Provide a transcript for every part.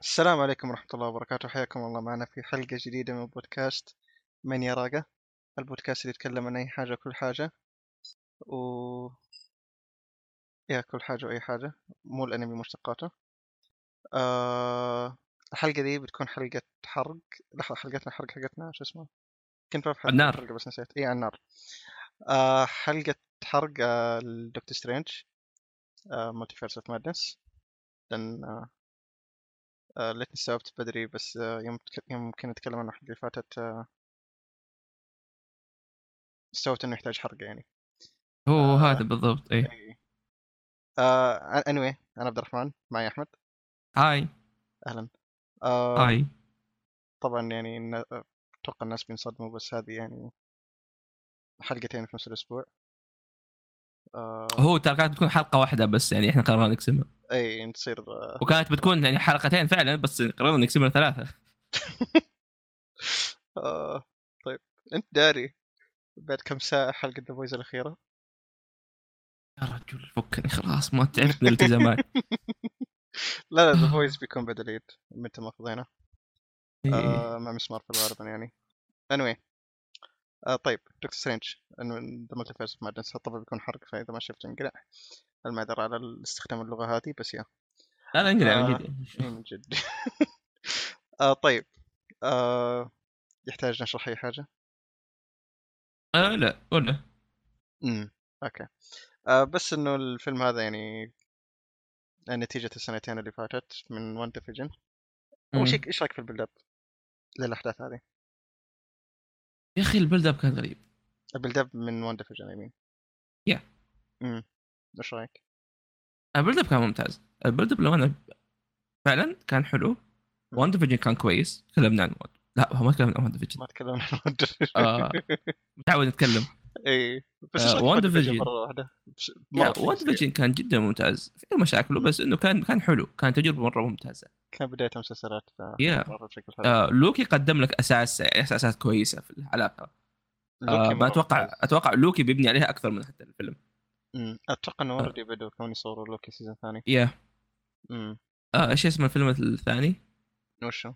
السلام عليكم ورحمة الله وبركاته. حياكم الله معنا في حلقة جديدة من بودكاست من يراقة البودكاست اللي يتكلم عن أي حاجة وكل حاجة. و يا كل حاجة وأي حاجة. مو الأنمي مشتقاته آه... الحلقة دي بتكون حلقة حرق. لحظة حلقتنا حرق حلقتنا شو اسمه؟ كنت ببحث النار. حلقة بس نسيت. إي النار. آه... حلقة حرق آه... الدكتور Strange. آه... Multiverse of Madness لأن آه... آه... ليتني استوعبت بدري بس آه... كنا نتكلم عن الحلقة اللي فاتت آه... استوعبت إنه يحتاج حرق يعني. هو آه. هذا بالضبط اي اي آه anyway أنا عبد الرحمن معي أحمد. hi أهلا. آه hi طبعا يعني أتوقع الناس بينصدموا بس هذه يعني حلقتين في نفس الأسبوع. آه. هو ترى كانت بتكون حلقة واحدة بس يعني إحنا قررنا نقسمها. إي تصير آه. وكانت بتكون يعني حلقتين فعلا بس قررنا نقسمها ثلاثة. آه طيب. أنت داري بعد كم ساعة حلقة The Boys الأخيرة؟ يا رجل فكني خلاص ما تعرف من الالتزامات لا لا The Boys بيكون بعد العيد متى ماخذينه إيه. آه مع مسمار في الغالب يعني. Anyway آه طيب دكتور Strange in the Multiverse of Madness طبعا بيكون حرق فإذا ما شفت انقلع المعذرة على استخدام اللغة هذه بس yeah. لا لا انقلع آه. من جد اي من جد. آه طيب. آه يحتاج نشرح أي حاجة؟ آه لا. ولا امم okay. آه بس إنه الفيلم هذا يعني نتيجة السنتين اللي فاتت من Wanda Vision اول شيء إيش رأيك في ال build up للأحداث هذه؟ يا أخي ال build up كان غريب. البيلد أب من WandaVision يمين Yeah. امم إيش رأيك؟ ال build up كان ممتاز. ال build up لو أنا فعلا كان حلو. WandaVision كان كويس. تكلمنا عن وان لا هو ما تكلمنا عن WandaVision ما تكلمنا عن WandaVision آه. متعود نتكلم. اي بس آه، Wanda WandaVision yeah Wanda كان جدا ممتاز. في مشاكله بس إنه كان كان حلو. كان تجربة مرة ممتازة. كان بداية مسلسلات حلو. آه لوكي قدم لك أساس أساسات كويسة في العلاقة. آه ما أتوقع. أتوقع لوكي بيبني عليها أكثر من حتى الفيلم. امم أتوقع إنه already بدوا كون يصوروا Loki season ثاني. yeah. امم آه إيش اسم الفيلم الثاني؟ وشو؟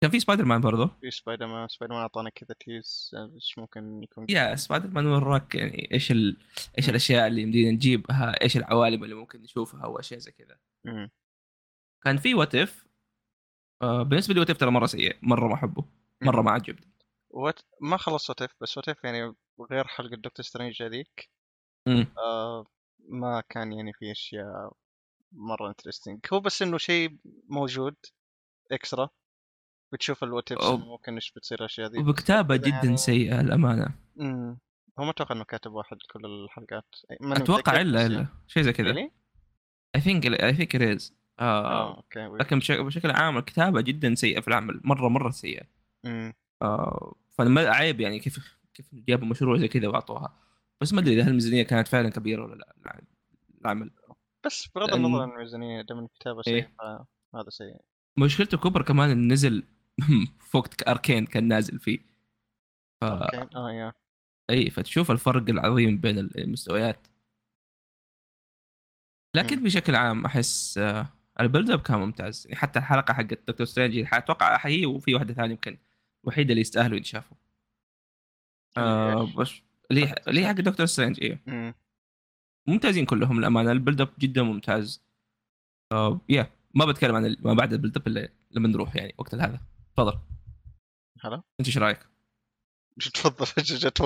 كان في سبايدر مان برضه في Spider-Man Spider-Man أعطانا كذا tease إيش ممكن يكون؟ يا سبايدر مان وراك يعني إيش ال... إيش. الأشياء اللي يمدينا نجيبها؟ إيش العوالم اللي ممكن نشوفها؟ وأشياء زي كذا. كان في What If آه بالنسبة لي What If ترى مرة سيء. مرة ما أحبه. مرة ما عجبني. What ما خلص What If بس What If يعني غير حلقة دكتور Strange هذيك. آه ما كان يعني في أشياء مرة interesting هو بس إنه شيء موجود extra بتشوف ال What ممكن إيش بتصير الأشياء ذي وبكتابة جدا يعني- سيئة الامانه امم هو ما أتوقع إنه كاتب واحد كل الحلقات. أتوقع الا إلا شيء زي كذا. I think I think آه okay لكن بشكل, بشكل عام الكتابة جدا سيئة في العمل. مره مرة سيئة. امم آه فما عيب يعني كيف كيف جابوا مشروع زي كذا وأعطوها. بس ما أدري إذا الميزانية كانت فعلا كبيرة ولا لا الع- العمل بس بغض لأن- النظر عن الميزانية دام الكتابة سيء إيه. هذا سيء. مشكلته كبر كمان نزل في وقت Arcane كان نازل فيه. ف... okay آه yeah. اي فتشوف الفرق العظيم بين المستويات. لكن مم. بشكل عام أحس آه، ال build up كان ممتاز. يعني حتى الحلقة حقت دكتور Strange أتوقع هي وفي واحدة ثانية يمكن الوحيدة اللي يستاهلوا ينشافوا آه؟ بس اللي اللي حق دكتور Strange أيوه ممتازين كلهم للأمانة. ال build up جدا ممتاز. آه yeah ما بتكلم عن ما بعد ال build up الا لما نروح يعني وقت هذا. تفضل. هلا. أنت إيش رأيك؟ تفضل.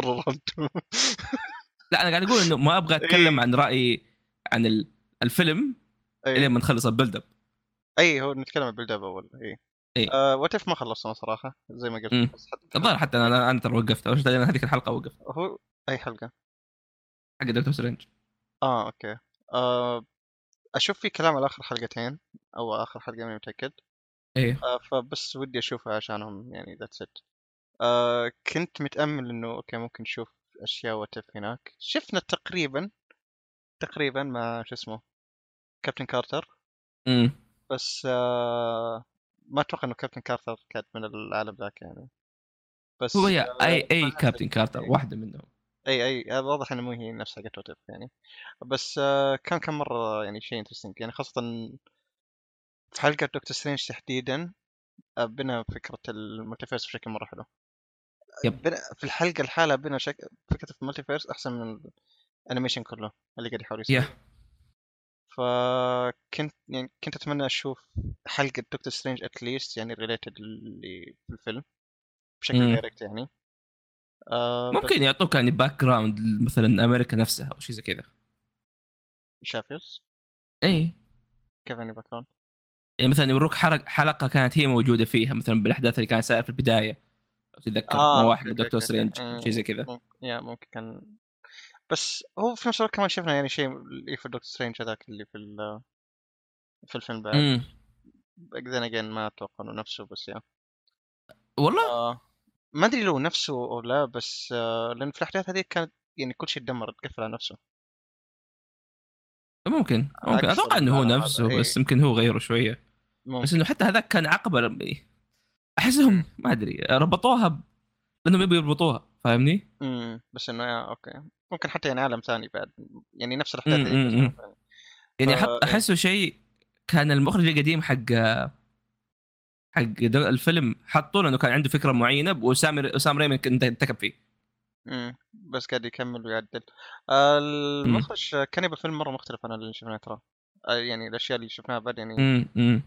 رد. لا أنا قاعد أقول إنه ما أبغى أتكلم عن رايي عن ال- الفيلم اي الين ما نخلص ال build up اي هو نتكلم عن ال build up أول. اي إي. آه What ما خلصنا صراحة زي ما. قلت. الظاهر حتى أنا أنا ترى وقفت. أول شيء هذيك الحلقة وقفت. هو أي حلقة؟ حق دكتور Strange آه okay. آه أشوف في كلام على آخر حلقتين أو آخر حلقة ماني متأكد. إيه. آه فبس ودي أشوفها عشانهم يعني that's it آه كنت متأمل إنه okay ممكن نشوف أشياء What If هناك. شفنا تقريبا تقريبا مع شو اسمه كابتن كارتر امم بس آه ما أتوقع إنه كابتن كارتر كانت من العالم ذاك يعني. بس هو هي آه، اي أي كابتن كارتر. واحدة منهم. اي أي واضح إنه مو هي نفسها حقت What If يعني. بس آه كان كان مرة يعني شيء interesting يعني خاصة في حلقة دكتور سترينج تحديدا آه، بنى فكرة ال multiverse بشكل مرة حلو. yep. في الحلقة الحالة بنى شك... فكرة ال multiverse أحسن من ال animation كله اللي قاعد يحاول يسويه. yeah. فكنت يعني كنت أتمنى أشوف حلقة دكتور سترينج at least يعني related اللي في الفيلم بشكل. direct يعني آه ممكن يعطوك يعني background مثلا أمريكا نفسها أو شيء زي كذا شافيوس إي كيف يعني background؟ يعني مثلا يوروك حلقة كانت هي موجودة فيها مثلا بالأحداث اللي كانت صايرة في البداية لو تتذكر آه، واحد من دكتور سترينج. شيء زي كذا yeah ممكن كان بس هو في نفس الوقت كمان شفنا يعني شيء اللي في دكتور سترينج هذاك اللي في ال- في الفيلم بعد. بعدين again ما أتوقع إنه نفسه بس yeah والله؟ آه ما أدري لو نفسه أو لا بس آه لأن في الأحداث هذيك كانت يعني كل شيء تدمر تقفل على نفسه. ممكن ممكن. أتوقع إنه هو هذا، نفسه إيه. بس يمكن هو غيره شوية. بس ممكن إنه حتى هذاك كان عقبه ربي أحسهم ما أدري ربطوها ب... لانهم يبغوا يربطوها فاهمني؟ امم بس إنه يا أوكي ممكن حتى يعني عالم ثاني بعد يعني نفس الأحداث. يعني حط إيه. أحسه شيء كان المخرج القديم حق حق الفيلم حطوا له انه كان عنده فكرة معينة وسام وسام ريمن انتكب فيه امم بس قاعد يكمل ويعدل آه، المخرج كان يبغى فيلم مرة مختلف عن اللي شفناه ترى آه، يعني الأشياء اللي شفناها بعد يعني امم امم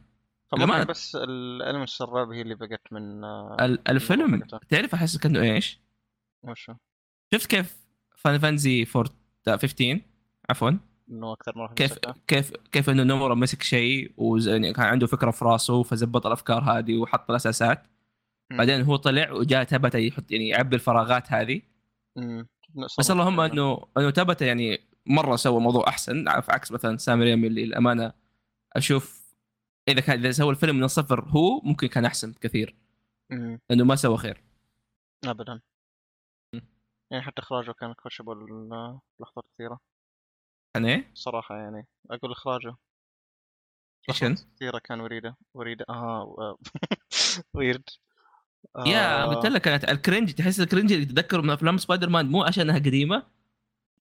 لما- بس الالمنتس الرعب هي اللي بقت من آه، ال- الفيلم. تعرف أحس كأنه إيش؟ وشو شفت كيف فان فانزي 15 عفوا إنه أكثر مرة كيف. كيف كيف إنه نمرة مسك شيء وكان عنده فكرة في راسه فزبط الأفكار هذه وحط الأساسات مم. بعدين هو طلع وجاء تبت يحط يعني يعبي الفراغات هذه مم. بس اللهم يعني. انه إنه تبت يعني مرة سوى موضوع أحسن في عكس مثلا سامي ريمي اللي الامانه أشوف إذا كان إذا سوى الفيلم من الصفر هو ممكن كان أحسن كثير مم. لأنه ما سوى خير ابدا. يعني حتى إخراجه كان كوشبل لحظات كثيرة. كان إيه؟ صراحة يعني أقول إخراجه. إيش كثيرة كان وريدة. وريدة. آه ويرد yeah آه، قلت لك كانت ال cringe تحس ال cringe اللي تتذكره من أفلام سبايدر مان مو عشانها قديمة؟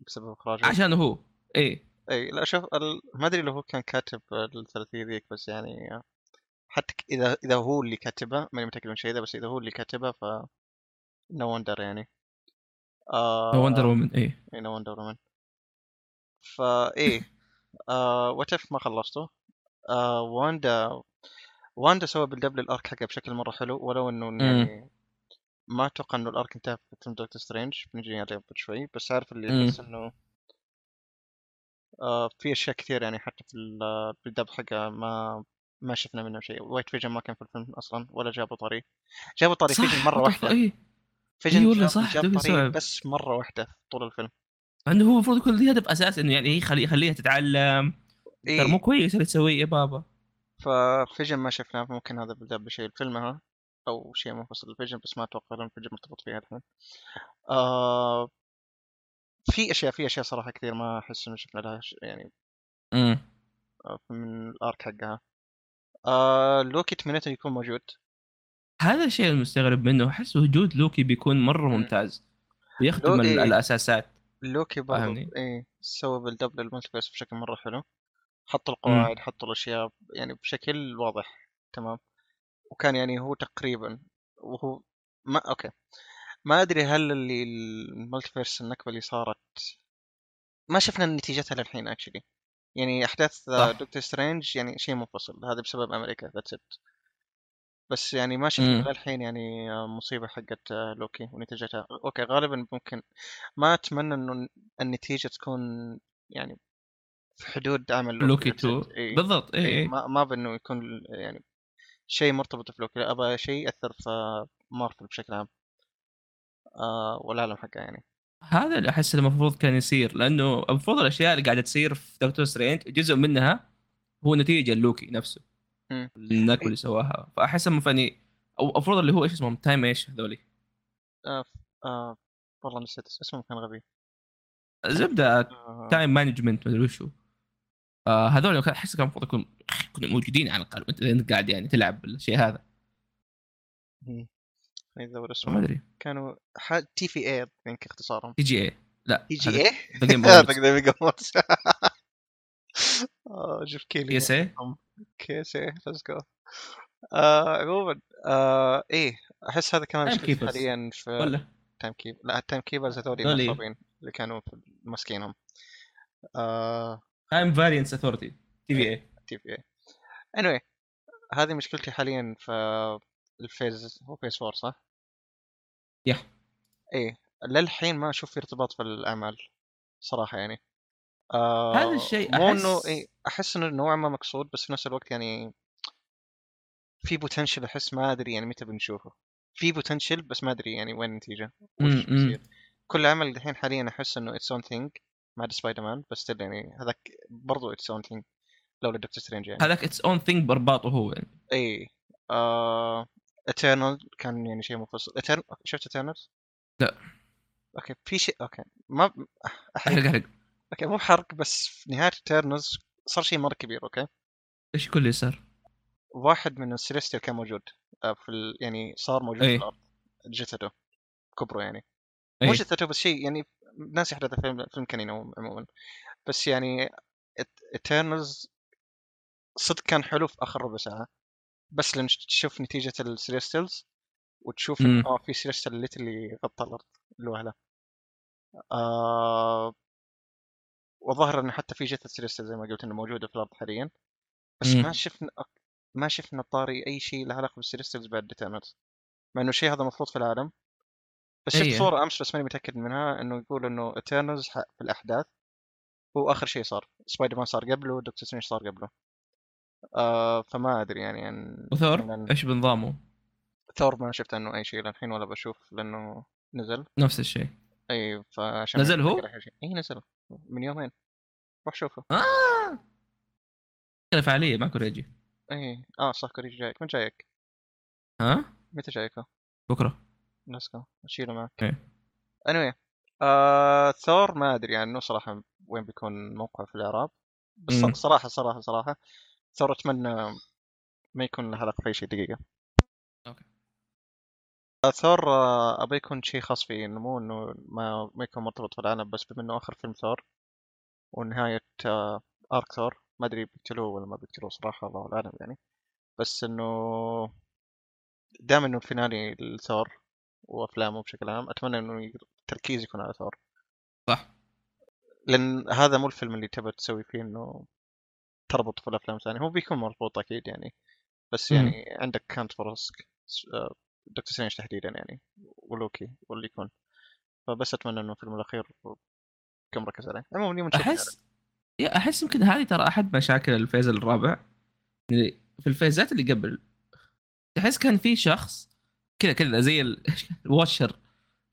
بسبب إخراجه. عشانه هو. إيه. اي لا شوف ال... ما أدري لو هو كان كاتب الثلاثية ذيك بس يعني حتى ك- إذا إذا هو اللي كاتبها ماني متأكد من شيء ذا بس إذا هو اللي كاتبها ف no wonder يعني. آه Wonder Woman إيه. no Wonder Woman فا آه What If ما خلصته؟ آه واندا واندا سوى build up لل arc حقها بشكل مرة حلو ولو إنه يعني ما أتوقع إنه ال arc انتهى في فيلم دكتور سترينج بنجي عليه بعد شوي بس عارف اللي. بس إنه آه في أشياء كثير يعني حتى في ال- build up حقها ما ما شفنا منه شيء. White Vision ما كان في الفيلم أصلا ولا جابوا طري جابوا طري Vision مرة واحدة. Vision إيه والله صح،. بس مرة واحدة طول الفيلم. انه هو المفروض يكون له هدف اساسي إنه يعني يخلي يخليها تتعلم. ترى مو إيه كويس اللي تسويه يا بابا. ف Vision ما شفناه فممكن هذا build up بشيء الفيلم ها؟ أو شيء منفصل ال Vision بس ما أتوقع لأن ال Vision مرتبط فيها الحين آه في اشياء في أشياء صراحة كثير ما أحس إنه شفنا لها ش- يعني امم من ال arc حقها. آه لوكي تمنيته يكون موجود. هذا الشيء المستغرب منه أحس وجود لوكي بيكون مرة مم. ممتاز ويخدم ال- إيه. الأساسات لوكي فاهمني؟ إيه سوى build up لل multiverse بشكل مرة حلو حط مم. القواعد حط الأشياء يعني بشكل واضح تمام وكان يعني هو تقريبا وهو ما okay ما أدري هل اللي ال multiverse النكبة اللي صارت ما شفنا نتيجتها للحين actually يعني أحداث. دكتور سترينج يعني شيء منفصل هذا بسبب أمريكا that's it بس يعني ما شفنا مم. للحين يعني مصيبة حقت لوكي ونتيجتها okay غالبا ممكن ما أتمنى إنه النتيجة تكون يعني في حدود عمل لوكي that's it. إيه. بالضبط إي إيه. ما ما بإنه يكون يعني شيء مرتبط في لوكي لا أبغى شيء يأثر في مارفل بشكل عام آه والعالم حقها يعني هذا اللي أحس المفروض كان يصير لأنه المفروض الأشياء اللي قاعدة تصير في دكتور سترينج جزء منها هو نتيجة لوكي نفسه. النكبه اللي سواها. فأحس إنه funny أو المفروض اللي هو إيش اسمهم Time إيش هذولي؟ آه آه والله نسيت اسمه كان غبي. زبدة آه. تايم Management مدري وشو. آه هذول أحس كان المفروض يكون يكونوا موجودين على الأقل أنت قاعد يعني تلعب بالشيء هذا. ادور ما اسمه. أدري. كانوا. TVA يمكن اختصارهم TGA لا TGA The Game هذا The Game آه، جيف كيلي PSA case إيه let's go عموما آه إيه أحس هذا كمان. حاليا في ولا Time Keep لا ال Time Keepers هذول. نصابين اللي كانوا ماسكينهم آه Time Variance Authority TVA TVA anyway هذه مشكلتي حاليا في ال phase هو phase 4 صح؟ yeah. إيه للحين ما أشوف في ارتباط في الأعمال صراحة يعني آه هذا الشيء مو إنه إيه أحس إنه نوعا ما مقصود بس في نفس الوقت يعني في potential أحس ما أدري يعني متى بنشوفه. في potential بس ما أدري يعني وين النتيجة وش. بيصير. كل عمل الحين حاليا أحس إنه its own thing ما عدا سبايدر مان بس يعني هذاك برضو its own thing لولا دكتور سترينج يعني. هذاك its own thing برباطه هو يعني. إي آه... Eternals كان يعني شيء مفصل. Eternals شفت Eternals؟ لا. okay في شيء okay ما أحرق أحرق. أوكي مو حرق بس في نهاية Eternals صار شيء مرة كبير okay إيش كل اللي صار؟ واحد من ال Celestials كان موجود آه، في ال... يعني صار موجود أي. في الأرض جثته كبره يعني أي. مو جثته بس شيء يعني ناس أحداث فيلم فيلم كان عموما بس يعني Eternals صدق كان حلو في آخر ربع ساعة بس لما تشوف نتيجة ال Celestials وتشوف. إنه آه في Celestial اللي غطى الأرض لوهله آه وظهر إنه حتى في جثه Celestial زي ما قلت إنه موجودة في الأرض حاليا. بس مم. ما شفنا ما شفنا طاري أي شيء له علاقة بال Celestials بعد The Eternals مع إنه الشيء هذا مفروض في العالم. بس شفت إيه. صورة أمس بس ماني متأكد منها إنه يقول إنه Eternals في الأحداث. هو اخر شيء صار سبايدر مان صار قبله Doctor Strange صار قبله. آه فما أدري يعني عن وثور؟ من- إيش بنظامه؟ ثور ما شفت عنه أي شيء للحين ولا بشوف لأنه نزل. نفس الشيء. أي فعشان نزل هو؟ اي نزل من يومين. روح شوفه. آه! فعالية مع كوريجي اي آه صح كوريجي جايك. من جايك؟ ها؟ متى جايك؟ بكرة. نسكو. أشيله معك. إيه. anyway آه ثور ما أدري عنه صراحة وين بيكون موقعه في الإعراب. بس مم. صراحة صراحة صراحة ثور أتمنى ما يكون له علاقة في شيء دقيقة. ثور آه، ابى يكون شيء خاص فيه إنه مو إنه ما ما يكون مرتبط في العالم بس بما إنه آخر فيلم ثور ونهاية آه، ارك ثور ما أدري بيقتلوه ولا ما بيقتلوه صراحة الله اعلم يعني. بس إنه دام إنه الفينالي لثور وأفلامه بشكل عام. أتمنى إنه التركيز يكون على ثور صح. لأن هذا مو الفيلم اللي تبغى تسوي فيه إنه تربط في الأفلام الثانية. هو بيكون مربوط أكيد يعني. بس. يعني عندك كانت فرصتك Doctor Strange تحديدا يعني ولوكي واللي يكون. فبس أتمنى إنه الفيلم الاخير كم ركز عليه. عموما نشوف احس يا أحس يمكن هذه ترى أحد مشاكل ال phase الرابع. يعني في ال phase ات اللي قبل تحس كان في شخص كذا كذا زي ال- Watcher.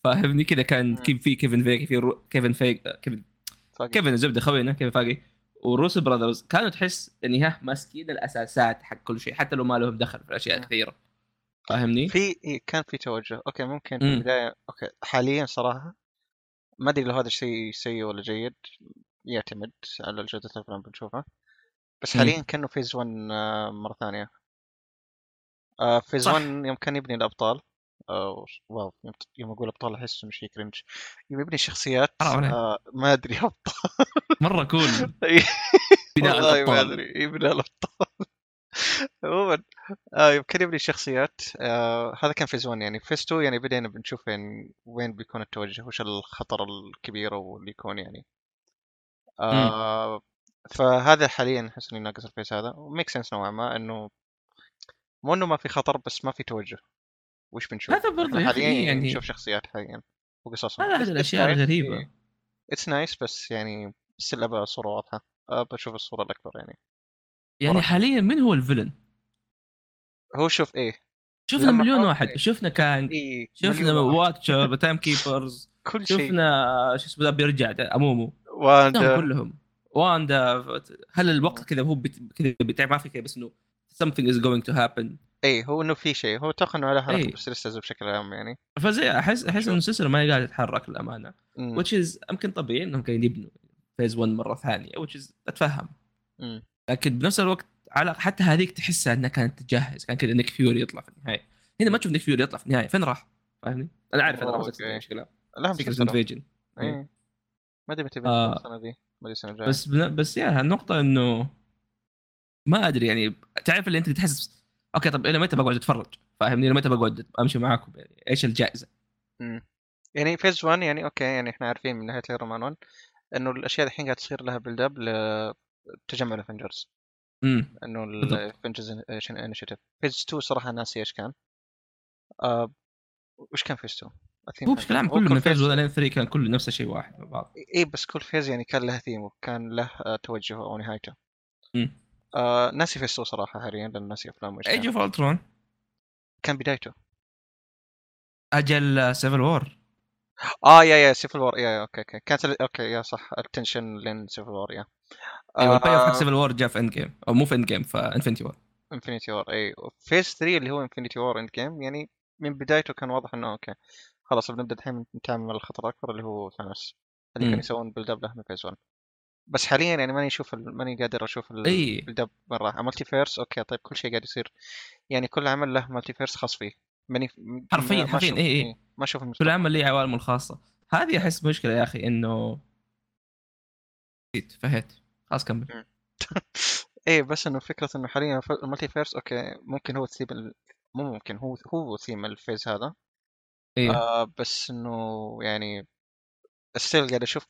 فاهمني؟ كذا كان. كيف في Kevin Feige في رو... Kevin Feige Kevin فاقد. كيفن الزبده خوينا Kevin Feige. و Russo Brothers كانوا تحس يعني ها ماسكين الأساسات حق كل شيء حتى لو ما لهم دخل في الأشياء مم. كثيره فاهمني؟ في إيه، كان في توجه okay ممكن في. البداية okay حاليا صراحة ما أدري لو هذا الشيء سيء ولا جيد يعتمد على جوده الافلام بنشوفها بس. حاليا كأنه phase 1 آه، مرة ثانية آه، phase صح. 1 يوم كان يبني الأبطال واو يوم- أقول أبطال أحس إنه شيء cringe يوم يبني شخصيات. آه، ما أدري أبطال مرة cool بناء والله ما الأبطال أدري بناء الأبطال عموما آه، يوم كان يبني شخصيات. آه، هذا كان phase 1 يعني. phase 2 يعني بدينا بنشوف يعني وين بيكون التوجه وش الخطر الكبير واللي يكون يعني. آه فهذا حاليا احس اني ناقص ال phase هذا. و make sense نوعا ما إنه مو إنه ما في خطر بس ما في توجه. وش بنشوف؟ هذا أخي حاليا يعني- نشوف شخصيات حاليا وقصصهم. هذا احد الأشياء الغريبة. it's nice بس يعني still أبغى صوره واضحة. أبغى أشوف الصورة الأكبر يعني. يعني. حاليا من هو ال villain؟ هو شوف إيه شفنا مليون واحد شفنا Kang إيه شفنا. Watcher Time Keepers كل شيء. شفنا شو اسمه ذا بيرجع ده، امومو واندا كلهم. واندا هل الوقت كذا هو بت- كذا ما في كذا بس إنه something is going to happen. إيه هو إنه في شيء. هو أتوقع إنه له علاقه إيه. بالسلسله بشكل عام يعني. فزي أحس أحس. إنه السلسله ما هي قاعدة تتحرك للأمانة. مم. which is يمكن طبيعي إنهم قاعدين يبنوا phase 1 مرة ثانية which is أتفهم. مم. لكن بنفس الوقت على حتى هذيك تحسها إنها كانت تجهز كان كذا Nick Fury يطلع في النهاية. هنا ما تشوف Nick Fury يطلع في النهاية فين راح؟ فاهمني؟ أنا عارف أنا أوه، راح okay. مشكلة. لا Secret مسلسل Invasion إيه. ما أدري متى آه. السنة ذي أدري السنة الجاية. بس بن... بس يا النقطة إنه ما أدري يعني تعرف اللي أنت تحس okay طب إلى متى بقعد أتفرج؟ فاهمني؟ إلى متى بقعد أمشي معاكم؟ يعني إيش الجائزة؟ مم. يعني phase 1 يعني okay يعني إحنا عارفين من نهاية Iron Man 1 إنه الأشياء الحين قاعد تصير لها build up لتجمع ال Avengers امم إنه. ال Avengers Initiative phase 2 صراحة ناسي إيش كان. آه وش كان phase 2؟ هو بشكل عام كله من phase 1 لين 3 كان كله نفس الشيء واحد مع بعض. إي بس كل phase يعني كان له ثيم وكان له آه، توجه أو نهايته. مم. آه ناسي phase 2 صراحة حاليا لأن ناسي أفلام إيش ايج كان. of Ultron كان بدايته. أجل Civil War آه yeah yeah Civil War yeah yeah okay okay. كانت okay yeah صح. ال tension لين Civil War yeah. أيوه ال payoff Civil War جاء في Endgame أو مو في Endgame في Infinity War Infinity War اي phase 3 اللي هو Infinity War Endgame يعني من بدايته كان واضح إنه okay. خلاص بنبدأ الحين نتعامل مع الخطر الأكبر اللي هو Thanos اللي كانوا. يسوون build up له من phase 1 بس حاليا يعني ماني أشوف ماني قادر أشوف إي. ال build up راح. multiverse okay طيب كل شيء قاعد يصير. يعني كل عمل له multiverse خاص فيه. ماني حرفياً- حرفياً، إي. إي، ما أشوف كل عمل ليه عوالمه الخاصه هذه أحس مشكلة يا أخي إنه نسيت فهيت. خلاص كمل. إيه بس إنه فكرة إنه حاليا ال multiverse okay ممكن هو الثيم ال- مو ممكن هو هو theme ال phase هذا. إيه. آه بس إنه يعني still قاعد أشوف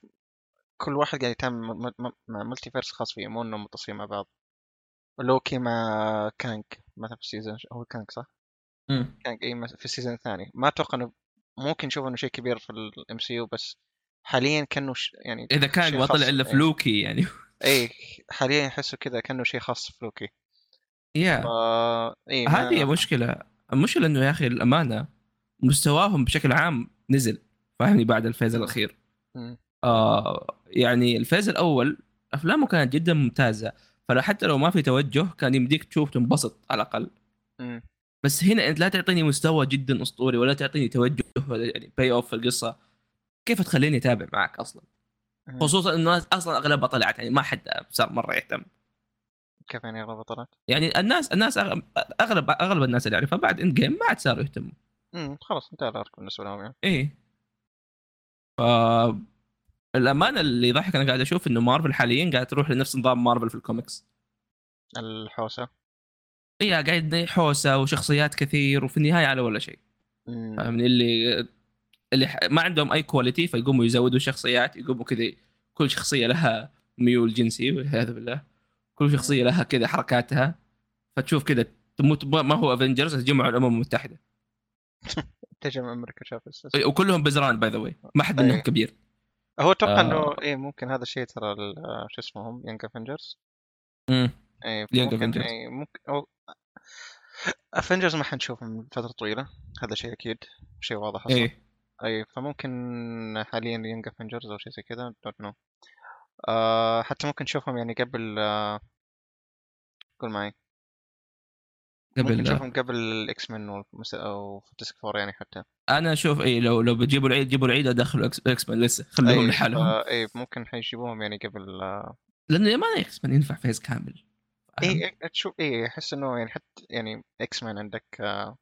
كل واحد قاعد يتعامل مع multiverse خاص فيه مو إنهم متصلين مع بعض. لوكي مع Kang مثلا في ال season هو Kang صح؟ مم. Kang اي في ال season الثاني. ما أتوقع إنه ممكن نشوف إنه شيء كبير في ال MCU بس حاليا كأنه ش... يعني إذا كان ما طلع إلا إيه. لوكي يعني اي حاليا يحسوا كذا كأنه شيء خاص في لوكي يا فا اي ما- هذه مشكلة المشكلة إنه يا أخي الأمانة مستواهم بشكل عام نزل فاهمني بعد ال phase. الأخير. آه يعني ال phase الأول أفلامه كانت جدا ممتازة فلو حتى لو ما في توجه كان يمديك تشوف تنبسط على الأقل. بس هنا إنت لا تعطيني مستوى جدا أسطوري ولا تعطيني توجه ولا يعني payoff في القصة كيف تخليني أتابع معك أصلا. خصوصا انه الناس أصلا اغلبها طلعت يعني ما حد صار مرة يهتم. كيف يعني أغلب طلعت؟ يعني الناس الناس أغلب أغلب الناس اللي أعرفها بعد Endgame ما عاد صاروا يهتموا. امم خلاص انتهى ال arc بالنسبة لهم يعني. إيه. ف الامانه اللي يضحك أنا قاعد أشوف إنه مارفل حاليا قاعد تروح لنفس نظام مارفل في الكوميكس. الحوسة. هي قاعد حوسه وشخصيات كثير وفي النهاية على ولا شيء. فاهمني؟ اللي اللي ح- ما عندهم أي quality فيقوموا يزودوا شخصيات يقوموا كذا كل شخصية لها ميول جنسي والعياذ بالله. كل شخصية لها كذا حركاتها. فتشوف كذا تموت ما هو Avengers تجمعوا الأمم المتحدة. تجمع أمريكا شاف وكلهم بزران by the way ما حد منهم أي. كبير. هو أتوقع آه. إنه إيه ممكن هذا الشيء ترى آه، شو اسمهم؟ Young Avengers امم ممكن Avengers. إيه ممكن Avengers ما حنشوفهم فتره طويلة. هذا شيء أكيد شيء واضح أصلا. إيه. اي فممكن حاليا Young Avengers أو شيء زي كذا don't know حتى ممكن نشوفهم يعني قبل آه قول معي. ممكن قبل نشوفهم قبل ال X-Men والمس- أو Fantastic Four يعني حتى. أنا أشوف اي لو لو بتجيبوا العيد جيبوا العيد أدخلوا X-Men لسه خلوهم اي لحالهم. فا- اي ممكن حيجيبوهم يعني قبل آه. لأنه ما X-Men ينفع phase كامل؟ اي إي- تشوف اي أحس إنه يعني حتى يعني X-Men عندك آه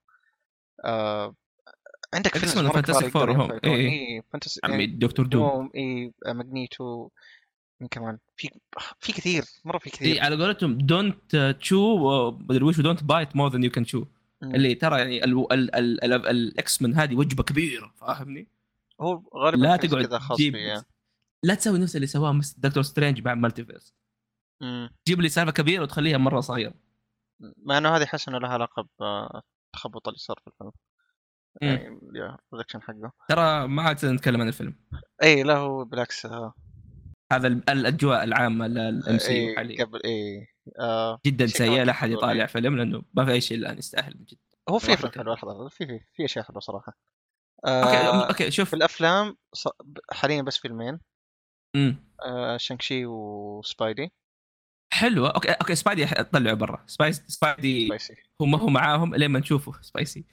آه عندك فيلم و Fantastic Four هم. اي فانتسي عمي Doctor Doom اي Magneto من كمان في في كثير مرة في كثير على قولتهم don't chew مدري وش don't bite more than you can chew مم. اللي ترى يعني ال- ال- ال- ال- ال X-Men هذه وجبة كبيرة فاهمني؟ هو غالبا لا تقعد تجيب. لا تسوي نفس اللي سواه Doctor Strange مع multiverse. جيب لي سالفة كبيرة وتخليها مرة صغيرة مع إنه هذه انه لها علاقة بالتخبط اللي صار في الفيلم. يعني ال production حقه. ترى ما عاد نتكلم عن الفيلم. إي لا هو بالعكس آه، هذا ال- الأجواء العامة لل MC حاليا. قبل إي آه جدا سيئة لا أحد يطالع. فيلم لأنه ما في أي شيء الان يستاهل من جد. هو في. أفلام حلوة لحظة في في في أشياء حلوة صراحة. أوكي آه أوكي شوف. في الأفلام حاليا بس فيلمين. امم آه Shang-Chi و Spidey حلوة أوكي أوكي Spidey طلعوا برا. Spidey Spidey Spidey هو ما هو معاهم لين ما نشوفه Spidey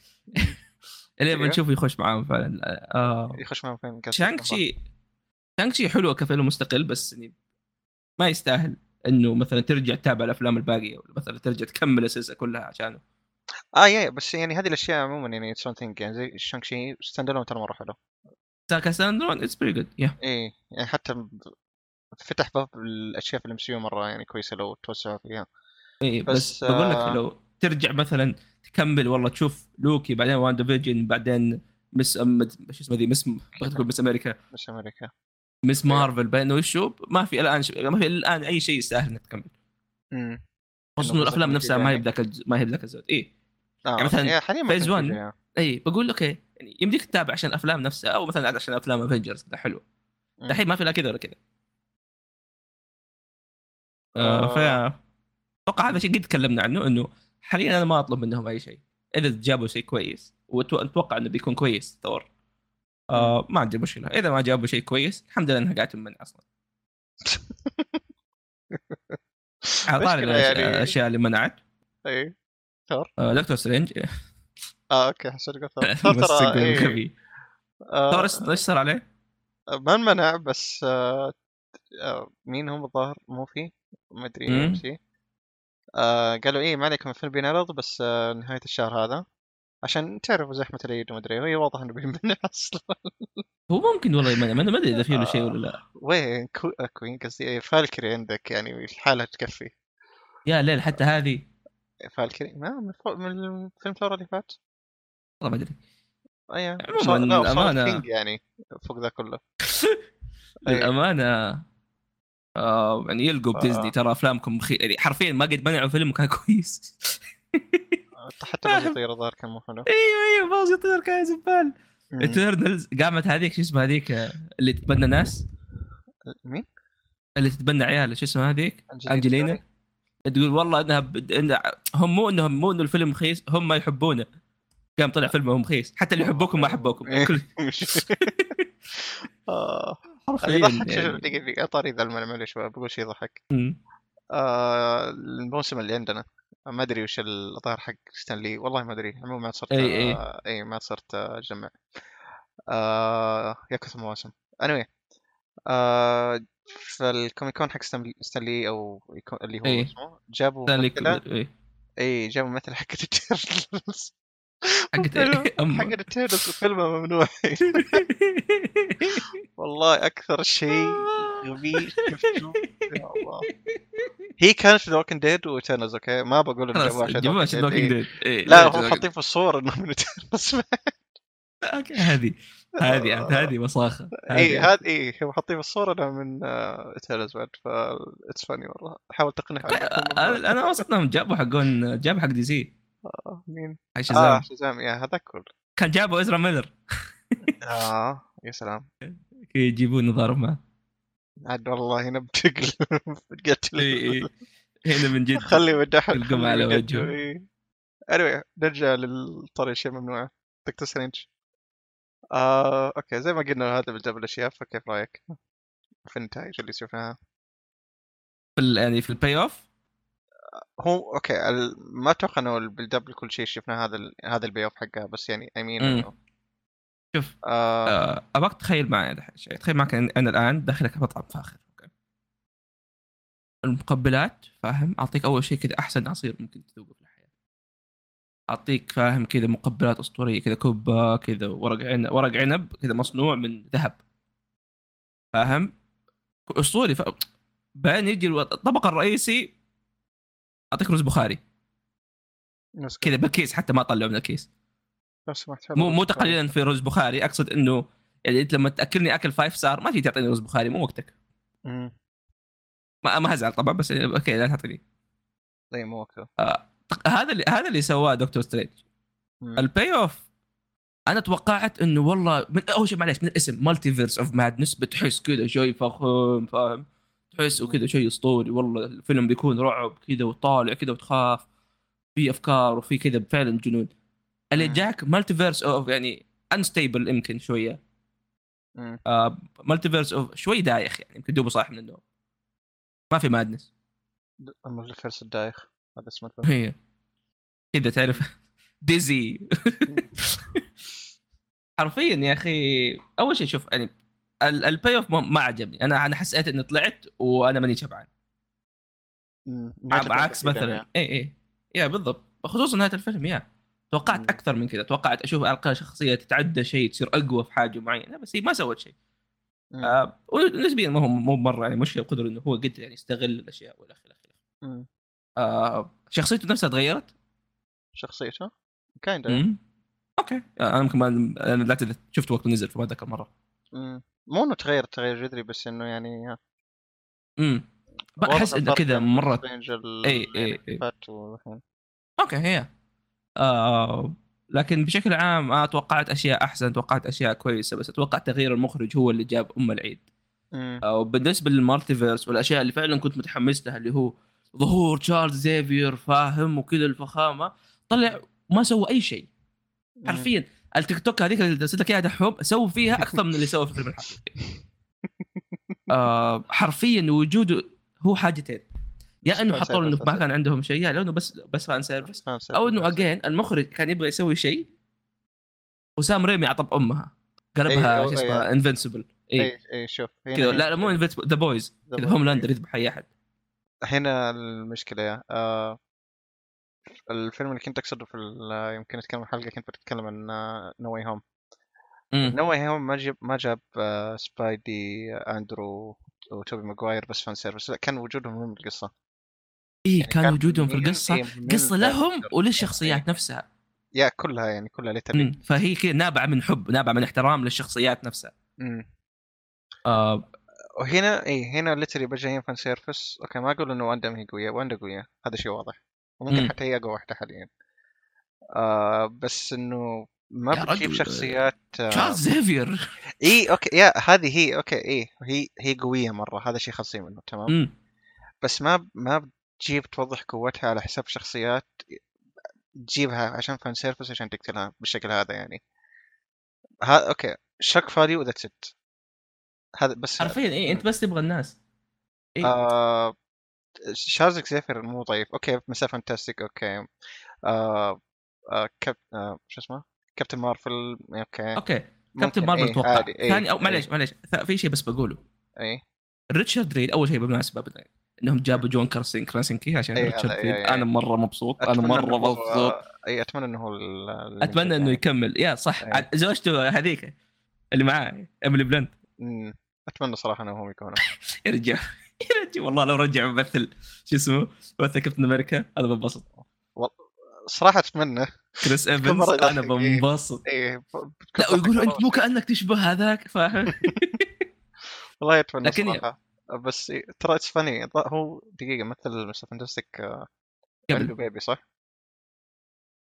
لين ما أيوه. نشوفه يخش معاهم فعلا آه. يخش فيلم قصدي. Shang-Chi Shang-Chi حلوة كفيلم مستقل بس يعني ما يستاهل إنه مثلا ترجع تتابع الأفلام الباقية ولا مثلا ترجع تكمل السلسله كلها عشانه آه يا بس يعني هذه الأشياء عموما يعني its thing يعني زي Shang-Chi standalone ترى مرة حلو ك a standalone it's pretty good يا إيه يعني حتى فتح باب الأشياء في ال MC مرة يعني كويسة لو توسعوا فيها اي بس, بس، بس بقول لك آه، لو ترجع مثلا تكمل. والله تشوف لوكي بعدين WandaVision بعدين Miss Am... شو اسمه the Ms. بغيت أقول Miss America. بس أمريكا. Ms. أيوه. مارفل. بعدين وشو ما في الآن ش... ما في الآن أي شيء يستاهل إنك تكمل. امم خصوصا الأفلام نفسها ما هي يعني. بذاك الج... ما هي بذاك الزود. اي آه يعني مثلاً phase كان في 1 شيء، آه. اي بقول أوكي يعني يمديك تتابع عشان الأفلام نفسها أو مثلا عشان أفلام Avengers كذا حلو. الحين ما في لا كذا ولا كذا. آه. آه. ف أتوقع هذا شيء قد تكلمنا عنه إنه حاليا أنا ما أطلب منهم أي شيء إذا جابوا شيء كويس واتوقع إنه بيكون كويس ثور. آه ما عندي مشكله إذا ما جابوا شيء كويس الحمد لله إنها قاعدة تمنع أصلا. على طاري يعني. الأشياء اللي منعت. إي. ثور. آه Doctor Strange. آه أوكي حسيت قلت ثور. ترى آه، ثور إيش صار عليه؟ ما انمنع بس آه، آه، مين هم الظاهر؟ مو في؟ ما أدري. MC آه قالوا إيه ما عليكم الفيلم بينعرض بس آه نهاية الشهر هذا. عشان تعرفوا زحمة العيد وما أدري وهي واضح إنه بينمنع أصلا. هو ممكن والله ما أنا ما أدري إذا في له شيء ولا لا. وين كو... آه، كوين قصدي إيه فالكري عندك يعني الحالة تكفي. يا ليل حتى هذه. فالكري ما من, فوق من الفيلم ثور اللي فات؟ والله ما أدري. أيوه. عموماً كينج يعني فوق ذا كله. أيوة. آه يعني يلقوا آه. بديزني ترى أفلامكم بخي... يعني حرفيا ما قد منعوا فيلم وكان كويس. حتى باز يطير الظاهر كان مو حلو. أيوه أيوه باز يطير كان زبال مم. Eternals قامت هذيك شو اسمها هذيك اللي تتبنى ناس؟ مين؟ اللي تتبنى عيال شو اسمها هذيك؟ انجلينا تقول والله إنها ب... إن... هم مو إنهم مو إنه الفيلم رخيص هم ما يحبونه. قام طلع فيلمهم رخيص. حتى اللي يحبوكم ما حبوكم. كل آه. حرفيا يضحك يعني. دقيقة دقيقة طاري ذا شباب بقول شيء يضحك. آه الموسم اللي عندنا ما أدري وش الظاهر حق ستانلي والله ما أدري عموما ما صرت أي- أي. آه إي ما صرت آه، أجمع آه يا كثر مواسم anyway آه ف ال Comic Con حق ستان- ستانلي أو اللي هو أي. اسمه جابوا ستانلي. إي جابوا ممثلة حقت Eternals حقت. حقت Eternals وفيلمها ممنوع. والله أكثر شيء غبي شفته. يا الله. هي كانت في The Dead و Eternals أوكي؟ ما بقول إنه جابوها عشان. إيه، لا هم حاطين في الصور إنه من تيرنز أوكي هذه هذه عاد هذه وساخة. اي هذه. اي هم حاطين في الصور إنه من تيرنز بعد ف it's funny والله. حاول تقنع أنا أنا واثق إنهم جابوا حقون جابوا حق DC. آه، مين؟ حق آه شازام شزام يا هذاك كل كان جابوا إزرا ميلر. آه يا سلام. كي يجيبون نظارة معه. عاد والله هنا بتقلب بتقتل. إي إي. هنا من جد خلي ودحل القمع على وجهه. anyway نرجع للطريقة الاشياء ممنوعة دكتور سترينج آه، okay زي ما قلنا هذا بالجاب الأشياء فكيف رأيك؟ في النتائج اللي شفناها. في ال- يعني في ال pay off هو okay ال... ما أتوقع إنه ال build لكل شيء شفناه هذا ال... هذا ال pay off حقها بس يعني I mean شوف آه... آه، أبغاك تخيل معي شيء. تخيل معك أنا الآن داخلك مطعم فاخر. المقبلات فاهم؟ أعطيك أول شيء كذا أحسن عصير ممكن تذوقه في الحياة. أعطيك فاهم كذا مقبلات أسطورية كذا كبة كذا ورق عنب ورق عنب كذا مصنوع من ذهب. فاهم؟ أسطوري ف... بعدين يجي الطبق الرئيسي أعطيك رز بخاري. كذا بالكيس حتى ما طلعوا من الكيس. مو مو تقليلا في رز بخاري. أقصد إنه يعني أنت لما تأكلني أكل five star ما تجي تعطيني رز بخاري مو وقتك. مم. ما ما هزعل طبعا بس يعني okay لا تعطيني. اي مو وقته. طق- هذا اللي هذا اللي سواه دكتور سترينج. مم. ال pay off أنا توقعت إنه والله من أول شيء معليش من الاسم Multiverse of Madness بتحس كذا شيء فخم فاهم؟ تحس وكذا شيء أسطوري. والله الفيلم بيكون رعب كذا وطالع كذا وتخاف. في أفكار وفي كذا فعلا جنون. اللي. جاك Multiverse of يعني unstable يمكن شوية. مم. آه Multiverse of شوي دايخ يعني. يمكن دوبه صاح من النوم. ما في Madness الفرس الدايخ هذا اسمه هي. كذا تعرف. dizzy حرفيا يا أخي. أول شيء شوف يعني ال pay off ما- عجبني. أنا أنا حسيت إني طلعت وأنا ماني شبعان. مم. تحديداً مثلا. اي اي yeah بالضبط. خصوصا نهاية الفيلم yeah. توقعت مم. أكثر من كذا. توقعت أشوف ألقى شخصية تتعدى شيء تصير أقوى في حاجة معينة بس هي ما سوت شيء. مم. آه ونسبيا ما هو مو مرة يعني مشكله قدر إنه هو قدر يعني يستغل الأشياء وإلى آخره. مم. آه شخصيته نفسها تغيرت؟ شخصيته؟ kinda مم. okay. آه، أنا يمكن ما أنا شفت وقت نزل فما أتذكر مرة. مو إنه تغير تغير جذري بس إنه يعني امم أحس إنه كذا مرة إي- إي- يعني والحين. okay هي. آه لكن بشكل عام أنا توقعت أشياء أحسن توقعت أشياء كويسة بس أتوقع تغيير المخرج هو اللي جاب أم العيد. آه وبالنسبة لل Multiverse والأشياء اللي فعلا كنت متحمس لها اللي هو ظهور تشارلز زيفير فاهم وكذا الفخامة طلع ما سوى أي شيء. حرفيا التيك توك هذيك اللي ارسلت لك إياها دحوم سووا فيها أكثر من اللي سووا في الفيلم الحقيقي. آه حرفيا وجوده هو حاجتين. يا إنه حطوا إنه ما كان عندهم شيء يا لأنه بس بس fan service. fan أو إنه. again المخرج كان يبغى يسوي شيء وسام ريمي عطب أمها إيه، قلبها أو- شو اسمه إيه. Invincible اي اي شوف كذا لا مو Invincible The Boys كذا هوملاندر إيه. يذبح أي أحد. هنا المشكلة yeah آه الفيلم اللي كنت أقصده في يمكن أتكلم عن حلقة كنت بتكلم عن No Way Home. No Way Home ما جاب ما جاب سبايدي أندرو وتوبي ماجواير بس fan service لا كان وجودهم مهم بالقصة اي يعني كان كان وجودهم في القصة؟ إيه، قصة لهم. وللشخصيات نفسها. yeah كلها يعني كلها مم. فهي كذا نابعة من حب نابعة من احترام للشخصيات نفسها. آه. وهنا اي هنا literally بجايين fan service okay ما أقول إنه واندا ما هي قوية واندا قوية. هذا شيء واضح. وممكن مم. حتى هي أقوى واحدة حاليا آه بس إنه ما بتجيب شخصيات آه تشارلز زيفير إي okay yeah هذه هي okay إي هي هي قوية مرة هذا شيء خاصين منه تمام مم. بس ما ما بتجيب توضح قوتها على حساب شخصيات تجيبها عشان fan service عشان تقتلها بالشكل هذا يعني ها okay shock value و that's it هذا بس حرفيا إي أنت بس تبغى الناس إيه. آه شارلز اكزيفير مو ضعيف. okay Mister Fantastic. okay. آه آه كاب آه شو اسمه؟ كابتن مارفل. okay. okay. كابتن مارفل إيه، أتوقع. عادي، إيه، ثاني أو إيه. معليش معليش. في شيء بس بقوله. اي ريتشارد ريد أول شيء بالمناسبة إنهم جابوا جون كراسين كراسينسكي عشان إيه، ريتشارد ريد. إيه، إيه. أنا مرة مبسوط. أنا مرة مبسوط. اي أتمنى إنه هو أتمنى إنه يعني. يكمل. yeah صح. إيه. زوجته هذيك اللي معاه إيميلي بلنت. أتمنى صراحة انه هم يكونوا. يا رجال. يا والله لو رجع ممثل شو اسمه؟ ممثل كابتن أمريكا أنا بنبسط. صراحة أتمنى. كريس إيفنز أنا إيه. بنبسط. بتكون لا ويقولوا أنت مو. كأنك تشبه هذاك فاهم والله أتمنى لكن صراحة. بس إيه، ترى it's funny هو دقيقة مثل Mister Fantastic عنده قبل. baby صح؟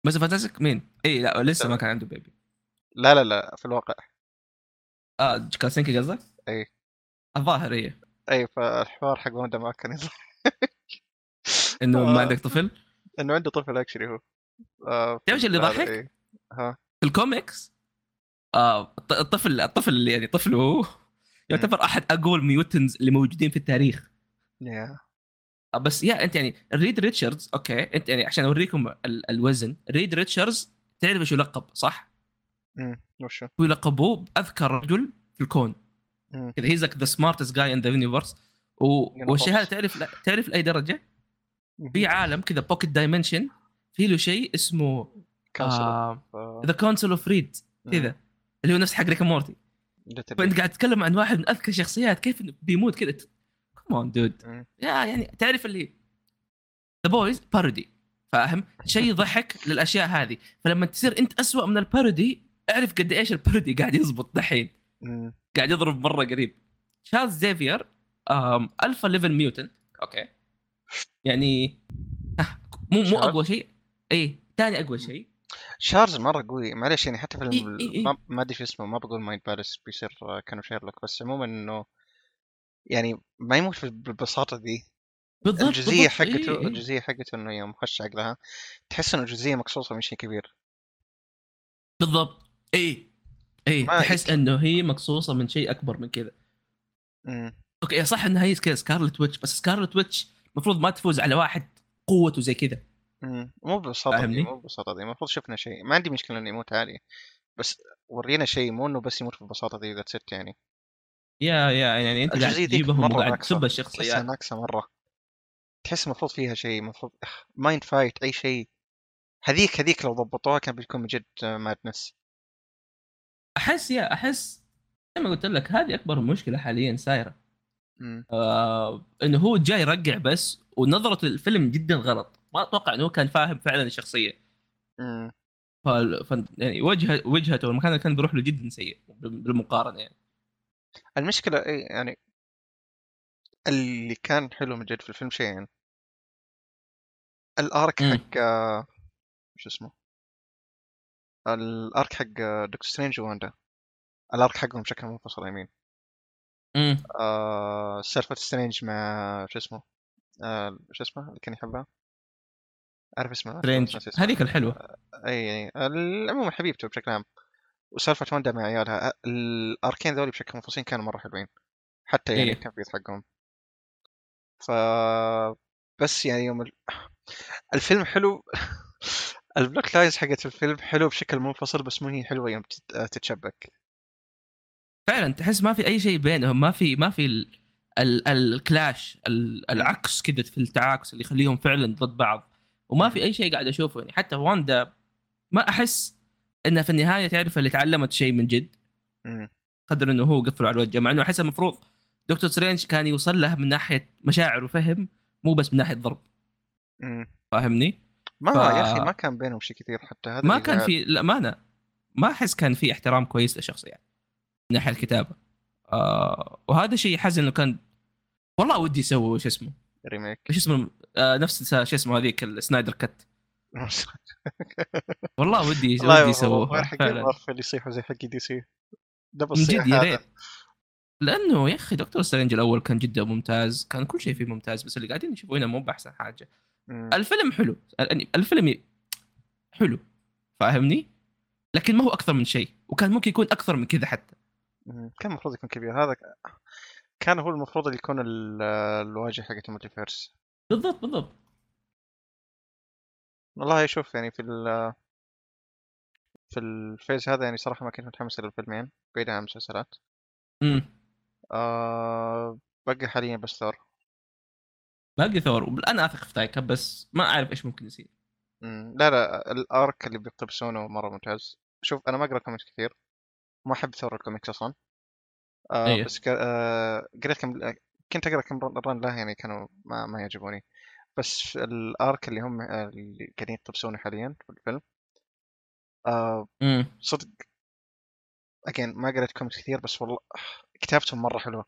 بس Fantastic مين؟ اي لا لسه ما كان عنده baby لا لا لا في الواقع. آه كراسينكي قصدك؟ اي الظاهر إيه. أي فالحوار حق واندا ما كان يضحك إنه ما آه. عندك طفل إنه عنده طفل actually هو آه، تعرف اللي يضحك؟ إيه. ها في الكوميكس آه الط- الطفل الطفل اللي يعني طفله هو يعتبر أحد أقوى ال mutants اللي موجودين في التاريخ آه، بس يا أنت يعني ريد ريتشاردز okay أنت يعني عشان أوريكم ال- الوزن ريد ريتشاردز تعرف إيش يلقب صح؟ امم وشو؟ هو يلقبوه باذكى رجل في الكون. كذا. he's the smartest guy in the universe والشيء هذا تعرف لا تعرف لأي درجة؟ في عالم كذا pocket dimension في له شيء اسمه the Council of Reeds كذا. اللي هو نفس حق ريك مورتي فأنت قاعد تتكلم عن واحد من أذكى الشخصيات كيف إنه بيموت كذا؟ كمان dude. Yeah يعني تعرف اللي The Boys parody فاهم؟ شيء ضحك للأشياء هذه. فلما تصير أنت أسوأ من ال parody اعرف قد إيش ال parody قاعد يزبط دحين. مم. قاعد يضرب مرة قريب تشارلز زيفير alpha level mutant okay يعني مو مو؟ أقوى شيء اي ثاني أقوى شيء تشارلز مرة قوي معلش يعني حتى في الم... إي- إي. ما ما أدري شو اسمه ما بقول mind balance بيصير آه، كانوا شيرلوك بس عموما إنه يعني ما يموت بالبساطه دي بالضبط الجزئية. حقته إيه، إيه. الجزئية حقته إنه يوم خش عقلها تحس إنه الجزئية مقصوصه من شيء كبير بالضبط إي اي تحس إنه هي مقصوصة من شيء أكبر من كذا. مم. okay صح إنها هي كذا سكارلت ويتش بس سكارلت ويتش المفروض ما تفوز على واحد قوته زي كذا. مم. مو بالبساطه دي؟ مو بالبساطه دي. المفروض شفنا شيء. ما عندي مشكلة إنه يموت عادي. بس ورينا شيء مو إنه بس يموت بالبساطه دي that's it يعني. yeah yeah يعني أنت قاعد تجيبهم وقاعد تسب تحسها الشخصيات ناقصة مرة. تحس المفروض فيها شيء المفروض mind fight أي شيء. هذيك هذيك لو ضبطوها كان بيكون من جد madness. أحس yeah أحس زي ما قلت لك هذه أكبر مشكلة حاليا صايره مم. آه إنه هو جاي يرقع بس ونظرته للفيلم جدا غلط ما أتوقع إنه كان فاهم فعلا الشخصية مم. ف... ف... يعني وجهة وجهته والمكان اللي كان بيروح له جدا سيء بالمقارنة يعني المشكلة إيه يعني اللي كان حلو من جد في الفيلم شيئين ال arc مم. حق آه، شو اسمه ال arc حق آه، دكتور سترينج وواندا ال arc حقهم بشكل منفصل يمين امم آه سالفة سترينج مع شو اسمه؟ آه شو اسمه؟ اللي كان يحبها؟ أعرف اسمه سترينج. هذيك الحلوة. أي أي. عموما حبيبته بشكل عام. وسالفة واندا مع عيالها. ال arcين ذولي بشكل منفصلين كانوا مرة حلوين. حتى يعني إيه. التنفيذ حقهم ف بس يعني يوم ال... الفيلم حلو. ال plot lines حقت الفيلم حلو بشكل منفصل بس مو هي حلوة يوم تت- تتشبك فعلا تحس ما في أي شيء بينهم ما في ما في ال... ال... الكلاش ال... العكس كذا في التعاكس اللي يخليهم فعلا ضد بعض وما في أي شيء قاعد أشوفه يعني حتى واندا ما أحس انها في النهاية تعرف اللي تعلمت شيء من جد. قدر إنه هو قفل على الوجه مع إنه أحس المفروض دكتور سترينج كان يوصل لها من ناحية مشاعر وفهم مو بس من ناحية ضرب. فاهمني؟ ما ف- يا أخي ما كان بينهم شيء كثير حتى هذا ما كان. في لا ما أنا ما أحس كان في احترام كويس للشخص يعني من ناحية الكتابة. آه وهذا شيء يحزن إنه كان والله ودي يسوي شو اسمه؟ remake. شو اسمه؟ آه نفس شو اسمه هذيك ال Snyder cut والله ودي ودي يسووها فعلا. مارفل يصيحوا زي حق دي سي دبل من جد يا. ريت. لأنه يا أخي دكتور سترينج الأول كان جدا ممتاز كان كل شيء فيه ممتاز بس اللي قاعدين نشوفه هنا مو بأحسن حاجة. الفيلم حلو. يعني الفيلم حلو. فاهمني؟ لكن ما هو أكثر من شيء. وكان ممكن يكون أكثر من كذا حتى. كان المفروض يكون كبير. هذا كان هو المفروض اللي يكون ال- الواجهه حقت ال multiverse بالضبط بالضبط. والله شوف يعني في ال في ال phase هذا يعني صراحة ما كنت متحمس للفيلمين. بعيد عن المسلسلات. امم آه بقى حاليا بس ثور باقي ثور أنا اثق في تايكا بس ما أعرف إيش ممكن يصير. لا لا ال arc اللي بيقتبسونه مرة ممتاز. شوف أنا ما أقرأ كوميكس كثير. ما أحب ثور الكوميكس أصلا. آه أيه. بس ك- آه قريت كم كنت أقرأ كم run له يعني كانوا ما, ما يعجبوني. بس ال arc اللي هم اللي قاعدين يقتبسونه حاليا في الفيلم آه صدق again ما قريت كوميكس كثير بس والله كتابتهم مرة حلوة.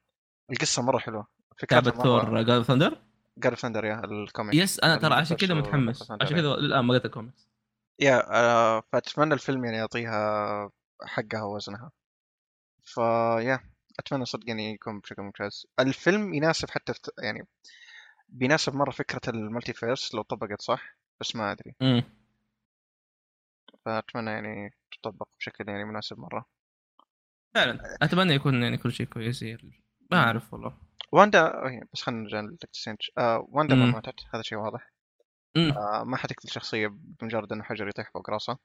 القصة مرة حلوة. كتابة ثور God Thunder God Thunder yeah ال comic yes أنا ترى عشان كذا متحمس. عشان. كذا الآن ما قريت الكوميكس yeah آه فأتمنى الفيلم يعني يعطيها حقها ووزنها ف yeah أتمنى صدق يعني يكون بشكل ممتاز. الفيلم يناسب حتى في يعني بيناسب مرة فكرة ال multiverse لو طبقت صح بس ما أدري. امم فأتمنى يعني تطبق بشكل يعني مناسب مرة. فعلا. أتمنى يكون يعني كل شيء كويس. ما أعرف والله. واندا بس خلينا نرجع لدكتور سترينج آه واندا ما. ماتت هذا شيء واضح. آه ما حتقتل شخصية بمجرد إنه حجر يطيح فوق راسه.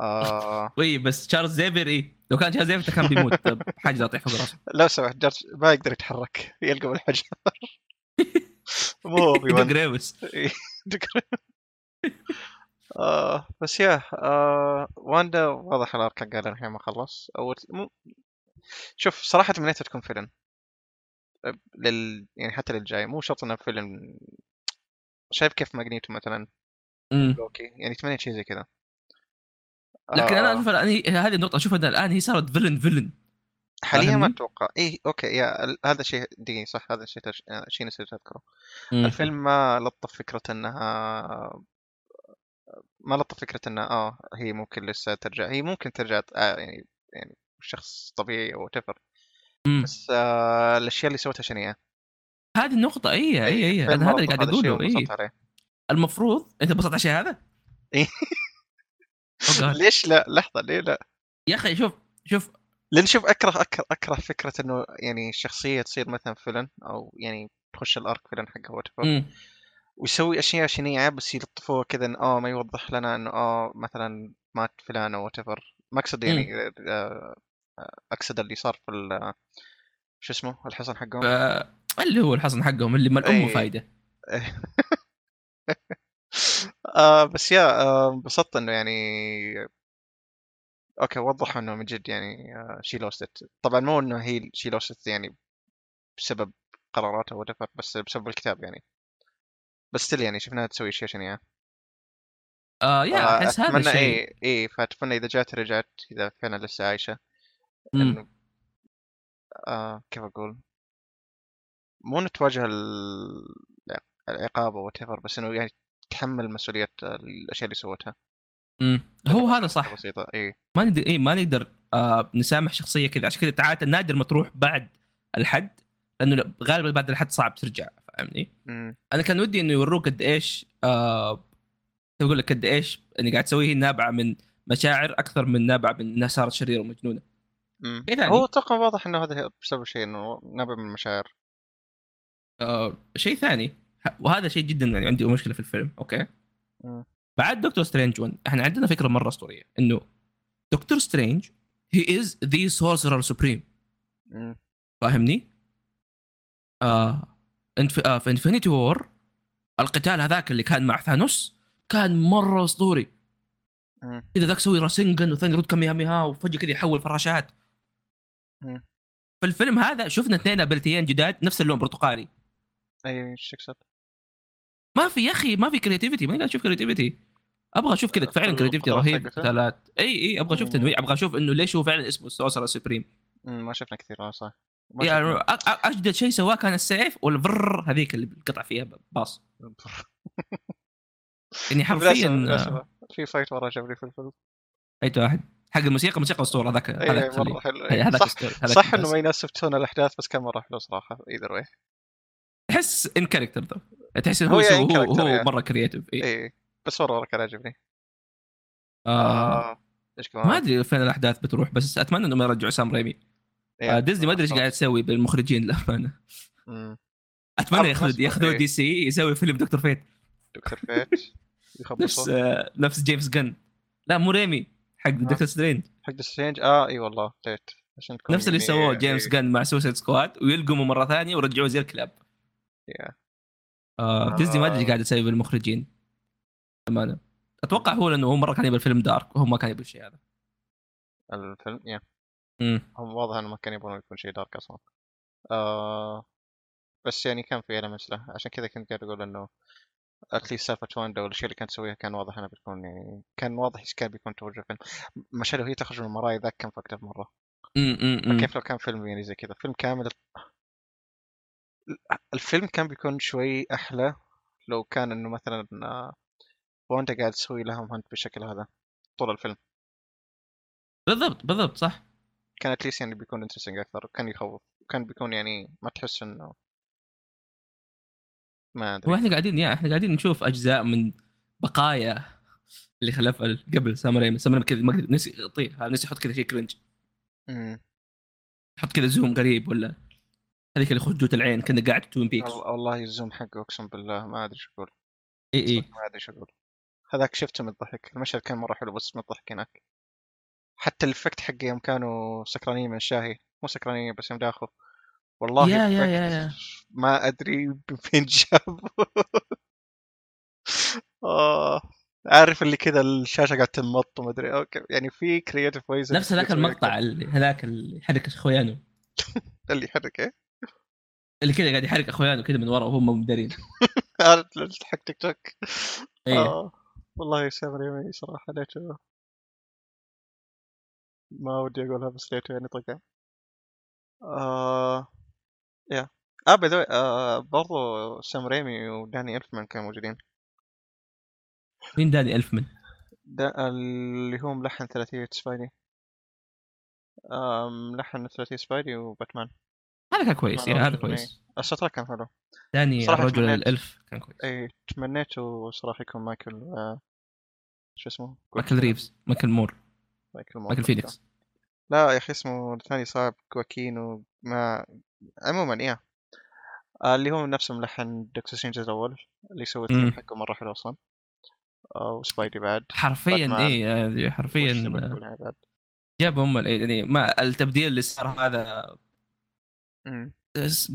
آه. وي بس تشارلز زيفير إي. لو كان تشارلز زيفير كان بيموت لا تطيح فوق راسه. لو سمحت جارج ما يقدر يتحرك يلقى بالحجر. مو بيوان ريبس آه بس يا آه واندا واضح الأرك قال الحين ما خلص. أو شوف صراحة تمنيتها تكون villain لل يعني حتى للجاي مو شرط إنه villain شايف كيف ماجنيتو مثلا. امم لوكي يعني تمنيت شيء زي كذا. لكن أنا آه. أشوف الآن هذه النقطة أشوف إن الآن هي صارت villain villain حاليا ما؟ أتوقع. اي okay yeah ال- هذا شيء دقيقة صح؟ هذا الشيء تش... آه، شيء نسيت أذكره. الفيلم ما لطف فكرة إنها ما لطف فكرة إنها آه هي ممكن لسه ترجع هي ممكن ترجع آه يعني يعني شخص طبيعي أو تفر مم. بس آه الأشياء اللي سوتها شنيعة هذه النقطة اي اي اي هذا اللي قاعد أقوله اي المفروض أنت انبسطت على الشيء هذا؟ إيه. Oh. ليش لا لحظة ليه لا يا أخي شوف شوف لأن شوف أكره أكره أكره فكرة إنه يعني الشخصية تصير مثلا villain أو يعني تخش ال arc villain حقها what. ويسوي أشياء شنيعة بس يلطفوها كذا إن آه ما يوضح لنا إنه آه مثلا مات فلان أو what ما اقصد يعني آه، أقصد اللي صار في ال- شو اسمه الحصن حقهم. ف... اللي هو الحصن حقهم اللي ما امه. فايدة. آه بس yeah آه، انبسطت إنه يعني okay وضحوا إنه من جد يعني she lost طبعا مو إنه هي she lost يعني بسبب قراراتها ولا بس بسبب الكتاب يعني. بس still يعني شفناها تسوي اشياء عشان اياه آه يا أحس هذا الشيء. اي اي فأتمنى إذا جات رجعت إذا فعلا لسه عايشة. إنه آه كيف أقول؟ مو إنه تواجه ال- العقاب أو بس إنه يعني تحمل مسؤولية الأشياء اللي سوتها. مم. هو هذا صح. بسيطة اي ما نقدر اي ما نقدر آه نسامح شخصية كذا عشان كذا عاده نادر ما تروح بعد الحد لأنه غالبا بعد الحد صعب ترجع فاهمني؟ أنا كان ودي إنه يوروك قد إيش آه أقول لك قد إيش اللي قاعد تسويه نابعة من مشاعر أكثر من نابعة من إنها صارت شريرة ومجنونة. ثاني هو أتوقع واضح إنه هذا بسبب شيء إنه نابع من المشاعر. آه شيء ثاني وهذا شيء جدا يعني عندي مشكلة في الفيلم okay؟ أمم، بعد دكتور سترينج 1 إحنا عندنا فكرة مرة أسطورية إنه دكتور سترينج he is the Sorcerer Supreme فاهمني؟ آه انف... آه في Infinity War القتال هذاك اللي كان مع ثانوس كان مرة أسطوري. كذا ذاك يسوي راسنجن والثاني يرد كاميهاميها وفجأة كذا يحول فراشات. في الفيلم هذا شفنا اثنين ability ين جداد نفس اللون برتقالي. أي إيش تقصد؟ ما في يا أخي ما في creativity ما أشوف creativity أبغى أشوف كذا فعلا في creativity رهيب؟ قتالات أي أي أبغى أشوف. تنويع أبغى أشوف إنه ليش هو فعلا اسمه Sorcerer Supreme أمم، ما شفنا كثير آه صح. يعني شفنا. أ- أ- أجدد شيء سواه كان السيف والفر هذيك اللي قطع فيها باص. يعني حرفيا في fight مرا عجبني في الفيلم. أي واحد. حق الموسيقى موسيقى أسطورة هذاك اي هذاك مرة خليه حلو. هي- إي. هذاك صح إنه. ما يناسب tone الأحداث بس كان مرة حلو صراحة either way تحس ان character ذا تحس انه هو هو هو, هو, yeah. مرة creative اي اي بس مرة كان عاجبني. آه. إيش كمان؟ ما أدري فين الأحداث بتروح بس أتمنى إنهم يرجعوا سام ريمي. إيه، آه ديزني ما أدري إيش قاعد تسوي بالمخرجين للأمانة. أتمنى آه، ياخذوا ياخذوا إيه. دي سي يسوي فيلم دكتور فيت. دكتور فيت نفس آه نفس جيمس جن لا مو ريمي. حق دكتور سترينج. حق سترينج؟ آه إي والله ليت. عشان نفس اللي يعني- سووه جيمس إيه. جن مع Suicide Squad ويلقموا مرة ثانية ورجعوه زي الكلاب. yeah. آه ديزني ما أدري قاعد تسوي بالمخرجين. أمانة. أتوقع هو لأنه هو مرة كان يبغى الفيلم دارك وهو ما كان يبغى الشيء هذا. الفيلم؟ يا هم واضح إنه ما كان يبغون يكون شيء دارك أصلا. آه بس يعني كان في elements له. عشان كذا كنت قاعد أقول إنه اتليست سالفة واندا والاشياء اللي كانت تسويها كان واضح انها بتكون يعني كان واضح إيش كان بيكون توجه الفيلم مشهد وهي تخرج من المرايا ذاك كان مرة. امم كيف لو كان فيلم يعني زي كذا. فيلم كامل الفيلم كان بيكون شوي أحلى لو كان إنه مثلا آه، واندا قاعد تسوي لهم hunt بالشكل هذا طول الفيلم. بالضبط بالضبط صح. كان at least يعني بيكون interesting أكثر كان يخوف كان بيكون يعني ما تحس إنه ما هو ادري إحنا قاعدين yeah إحنا قاعدين نشوف أجزاء من بقايا اللي خلفها قبل سام ريمي سام ريمي كذا ما نسي يغطيه نسي يحط كذا شيء cringe. يحط كذا zoom قريب ولا؟ هذيك اللي خدوت العين كنا قاعد Twin Peaks وال- والله ال zoom حقه أقسم بالله ما أدري شو أقول. اي اي ما أدري شو أقول. هذاك شفته من الضحك. المشهد كان مرة حلو بس من الضحك هناك. حتى ال effect حقه يوم كانوا سكرانين من الشاهي. مو سكرانين بس يوم داخل. والله yeah- yeah- yeah- yeah. ما أدري فين جاب. آه. عارف اللي كذا الشاشة قاعدة تمط وما أدري. okay. يعني في creative ways نفس هذاك المقطع اللي هذاك اللي يحرك اخويانه اللي يحرك إيه؟ اللي كذا قاعد يحرك اخويانه كذا من ورا وهم مدارين عارف حق تيك توك. اي آه. والله سام ريمي صراحة ليته ما ودي أقولها بس ليته يعني طقع آه... يا. آه باي آه برضو سام ريمي وداني ألفمان كانوا موجودين. مين داني الفمن دا اللي هو ملحن ثلاثية سبايدي. آه ملحن ثلاثية سبايدي وباتمان. هذا كان كويس يا هذا كويس. السطر كان حلو. داني الرجل تمنيت. الألف كان كويس. اي تمنيته صراحة يكون مايكل آه شو اسمه؟ مايكل ريفز مايكل مور. مايكل, مور مايكل فينيكس. لا يا أخي اسمه الثاني صعب كواكين وما عموما يا آه اللي هو نفس ملحن دكتور سترينج الأول اللي سوى الثيم مم. حقه مرة حلو أصلا. آه وسبايدي بعد. حرفيا. اي آه، حرفيا. آه، جابوا هم يعني ما التبديل اللي صار هذا. مم.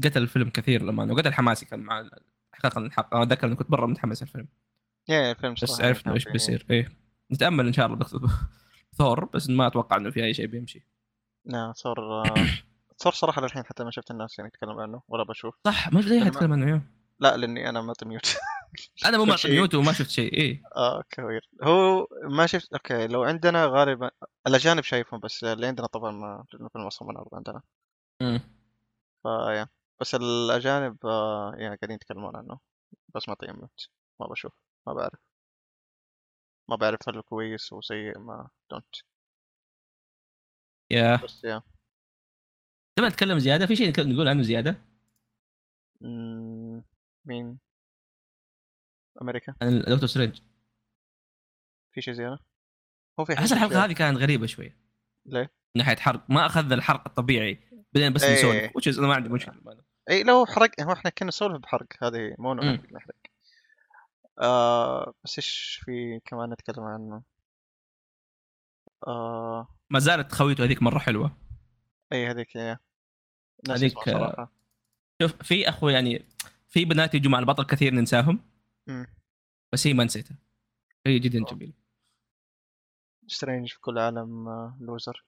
قتل الفيلم كثير لما وقتل حماسي كان مع حقيقة الحق أنا أتذكر إني كنت مرة متحمس الفيلم يا الفيلم بس عرفنا إيش بيصير إيه. نتأمل إن شاء الله ثور بس ما أتوقع إنه في أي شيء بيمشي. نعم ثور ثور صراحة للحين حتى ما شفت الناس يعني يتكلم عنه ولا بشوف. صح ما أنا احد ما- يتكلم عنه يوم. لا لأني أنا معطي ميوت أنا مو معطي. ميوت وما شفت شيء إيه. آه كوير هو ما شفت أوكي لو عندنا غالبا الأجانب شايفهم بس اللي عندنا طبعا ما في من الأرض عندنا. مم. فيا بس الأجانب آه يعني قاعدين يتكلمون عنه. بس ما ميوت ما بشوف ما بعرف. ما بعرف هل كويس أو سيء ما دونت يا بس يا لما نتكلم زيادة؟ في شيء نقول عنه زيادة؟ مين؟ أمريكا. عن دكتور سترينج. في شيء زيادة؟ هو في احس الحلقة هذه كانت غريبة شوية. ليه؟ من ناحية حرق. ما أخذ الحرق الطبيعي. بعدين بس نسولف. إيه. وش أنا ما عندي مشكلة. اي لو حرق هو إحنا كنا نسولف بحرق. هذه مو نحرق آه بس إيش في كمان نتكلم عنه؟ آه. ما زالت خويته هذيك مرة حلوة. اي هذيك يا ناس هذيك، شوف في اخو يعني في بنات يجوا مع البطل كثير ننساهم مم. بس هي ما نسيتها هي جدا آه. جميلة سترينج في كل عالم آه، loser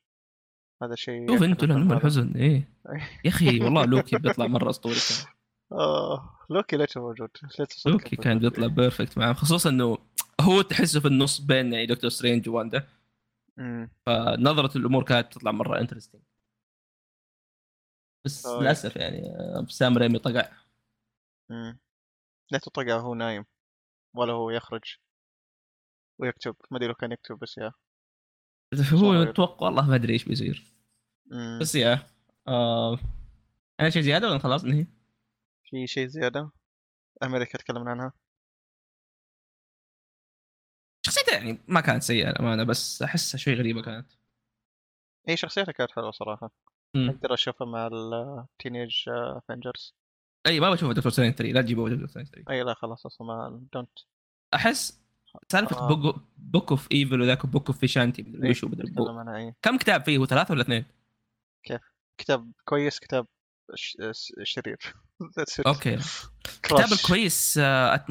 هذا شيء شوف أنتوا لأنهم هذا. الحزن إيه. يا أخي والله لوكي بيطلع مرة أسطوري كان آه لوكي ليش موجود؟ لوكي كان؟ بيطلع perfect معاه خصوصا إنه هو تحسه في النص بين يعني دكتور سترينج وواندا. فنظرة الأمور كانت تطلع مرة interesting بس طيب. للأسف يعني آه، سام ريمي طقع mm. لا تطقع وهو نايم ولا هو يخرج ويكتب ما أدري لو كان يكتب بس يا هو. أتوقع والله ما أدري إيش بيصير. بس يا آه أنا شيء زيادة ولا خلاص نهي؟ في شيء زيادة أمريكا تكلمنا عنها شخصيته يعني ما كانت سيئة الامانه بس أحسها شوي غريبة كانت اي شخصيتها كانت حلوة صراحة أقدر اشوفها مع ال teenage Avengers أي ما بشوف دكتور سترينج 3 لا تجيبوا دكتور سترينج 3 أي لا خلاص أصلا ما دونت أحس سالفة آه. book book of evil وذاك book of Vishanti مدري وش كم كتاب فيه؟ هو ثلاثة ولا اثنين؟ كتاب كويس كتاب ش... شرير. okay. كتاب الكويس آه،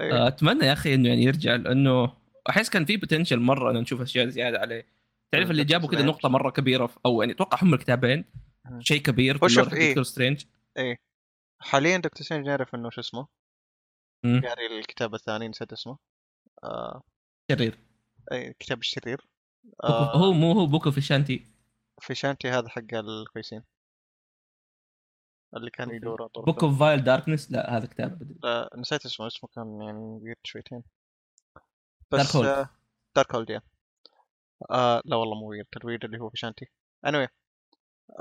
أي. آه، أتمنى يا أخي إنه يعني يرجع لأنه أحس كان في potential مرة إنه نشوف أشياء زيادة عليه. تعرف اللي دكتور جابوا كذا. نقطة مرة كبيرة في- أو يعني أتوقع هم الكتابين. شيء كبير في شوف حق إيه. دكتور سترينج اي حاليا دكتور سترينج نعرف إنه شو اسمه. قاري الكتاب الثاني نسيت اسمه. آه... شرير. اي الكتاب الشرير. آه... هو مو هو book of Vishanti Vishanti هذا حق الكويسين. اللي كان. يدور طول بوك. اوف فايل داركنس لا هذا كتاب لا نسيت اسمه. اسمه كان يعني شويتين. Dark بس Hold. Darkhold yeah آه لا والله مو weird ال weird اللي هو Vishanti. Anyway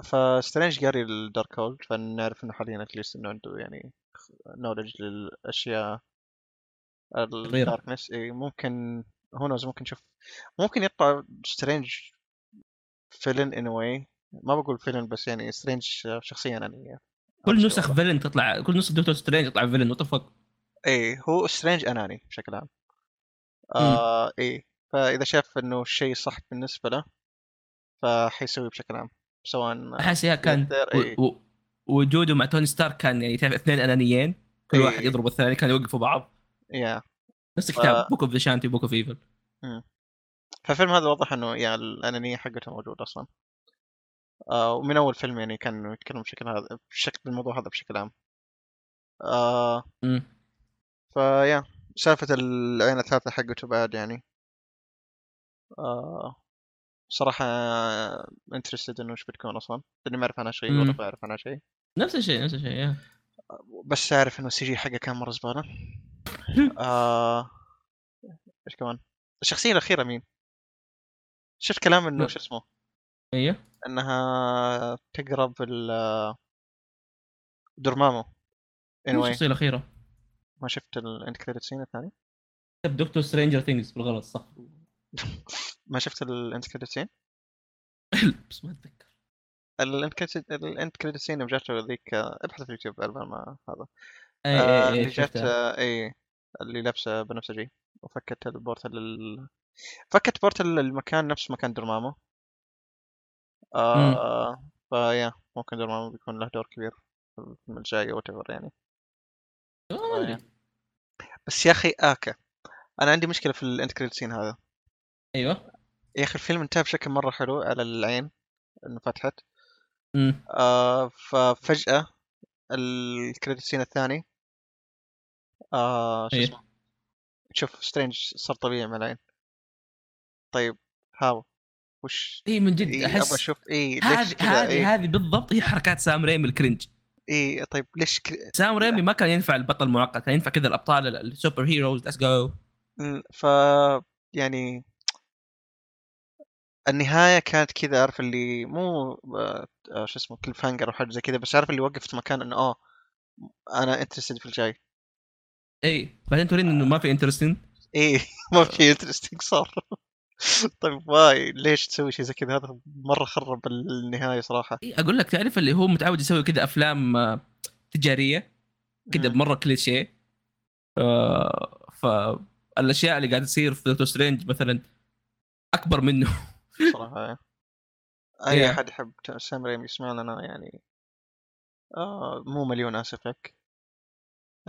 فسترينج قاري ال Darkhold فنعرف إنه حاليا at least إنه عنده يعني knowledge للأشياء ال darkness اي ممكن هو knows ممكن نشوف. ممكن يطلع سترينج villain anyway ما بقول villain بس يعني سترينج شخصيا يعني كل نسخ villain تطلع كل نسخ دكتور سترينج يطلع villain وتفق اي هو سترينج أناني بشكل عام. آه اي فإذا شاف إنه الشيء صح بالنسبة له فحيسويه بشكل عام سواء أحس yeah كان إيه. و- و- وجوده مع توني ستارك كان يعني تعرف اثنين أنانيين كل إيه. واحد يضرب الثاني كانوا يوقفوا بعض. yeah. نفس ف- الكتاب book of the Vishanti book of evil فالفيلم هذا واضح إنه يعني الأنانية حقته موجوده أصلا. آه ومن أول فيلم يعني كانوا يتكلموا بشكل هذا بشكل بالموضوع هذا بشكل عام. آه. ف yeah سالفة العين الثالثة حقته بعد يعني. آه صراحة interested إنه إيش بتكون أصلا لأني ما أعرف عنها شيء ولا. بعرف عنها شيء نفس الشيء نفس الشيء yeah. بس أعرف إنه ال CG حقه كان مرة زبالة آه إيش كمان الشخصية الأخيرة مين؟ شفت كلام إنه. شو اسمه أيوه إنها تقرب ال دورمامو مين anyway الشخصية الأخيرة؟ ما شفت ال end credit scene الثاني دكتور Stranger Things بالغلط صح ما شفت ال end credit scene بس ما أتذكر. ال end credit ال end credit scene يوم جات ذيك آه، ابحث في اليوتيوب ما هذا. اي آه، اي اللي اي جات شفتها. آه، اي اللي لابسه بنفسجي وفكت ال portal ال... فكت portal المكان نفس مكان دورمامو. آه ف yeah ممكن دورمامو بيكون له دور كبير في الفيلم الجاي أو يعني آه،. بس يا أخي اكا أنا عندي مشكلة في ال end credit scene هذا. أيوه. يا أخي الفيلم انتهى بشكل مرة حلو على العين إنه فتحت. mm. آه ففجأة ال credit scene الثاني. آه شو إيه. اسمه؟ تشوف سترينج صار طبيعي مع العين. طيب how وش؟ اي من جد إيه أبغى أحس أشوف اي هذه هذه إيه. هذه بالضبط هي حركات سام ريمي ال cringe. إيه طيب ليش ك... سام ريمي ما كان ينفع البطل المعقد كان ينفع كذا الأبطال ال- السوبر heroes let's go ف يعني النهاية كانت كذا عارف اللي مو آه آه، شو اسمه cliffhanger أو حاجة زي كذا بس عارف اللي وقفت مكان إنه آه أنا interested في الجاي. اي بعدين توريني إنه ما في interesting إيه ما في interesting صار. طيب why ليش تسوي شيء زي كذا؟ هذا مرة خرب النهاية صراحة. إيه أقول لك تعرف اللي هو متعود يسوي كذا أفلام آه، تجارية؟ كذا. مرة كليشيه. آه، فالأشياء اللي قاعدة تصير في دكتور سترينج مثلا أكبر منه. صراحة إيه. أي. أحد يحب سام ريمي يسمع لنا يعني آه مو مليون اسف لك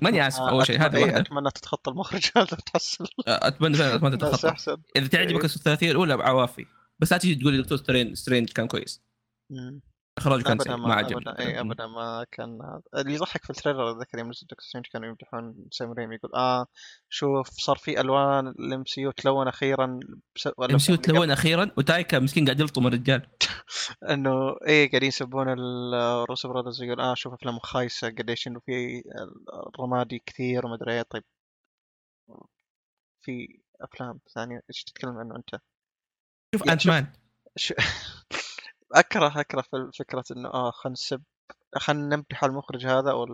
ماني آسف أول شيء أتمنى- هذه إيه، واحدة أتمنى تتخطى المخرج هذا وتحصل آه، اتمنى فعلا اتمنى تتخطى إذا تعجبك إيه. الثلاثية الأولى بعوافي بس لا تجي تقول لي دكتور سترينج كان كويس mm. اخراجه كان سيء ما, ما عجبني ابدا اي ابدا ما كان. اللي يضحك في ال trailer اتذكر يوم نزل دكتور سترينج كانوا يمدحون سام ريمي يقول آه شوف صار في ألوان ال MCU تلون أخيرا بس... ولا MC اللي تلون أخيرا وتايكا مسكين قاعد يلطم الرجال إنه إيه قاعدين يسبون ال Russo brothers يقول آه شوف أفلام خايسة قديش إنه في الرمادي كثير وما أدري إيه طيب في أفلام ثانية إيش تتكلم عنه أنت؟ شوف انت مان. أكره أكره في فكرة إنه آه خلينا نسب خلينا نمدح المخرج هذا أو.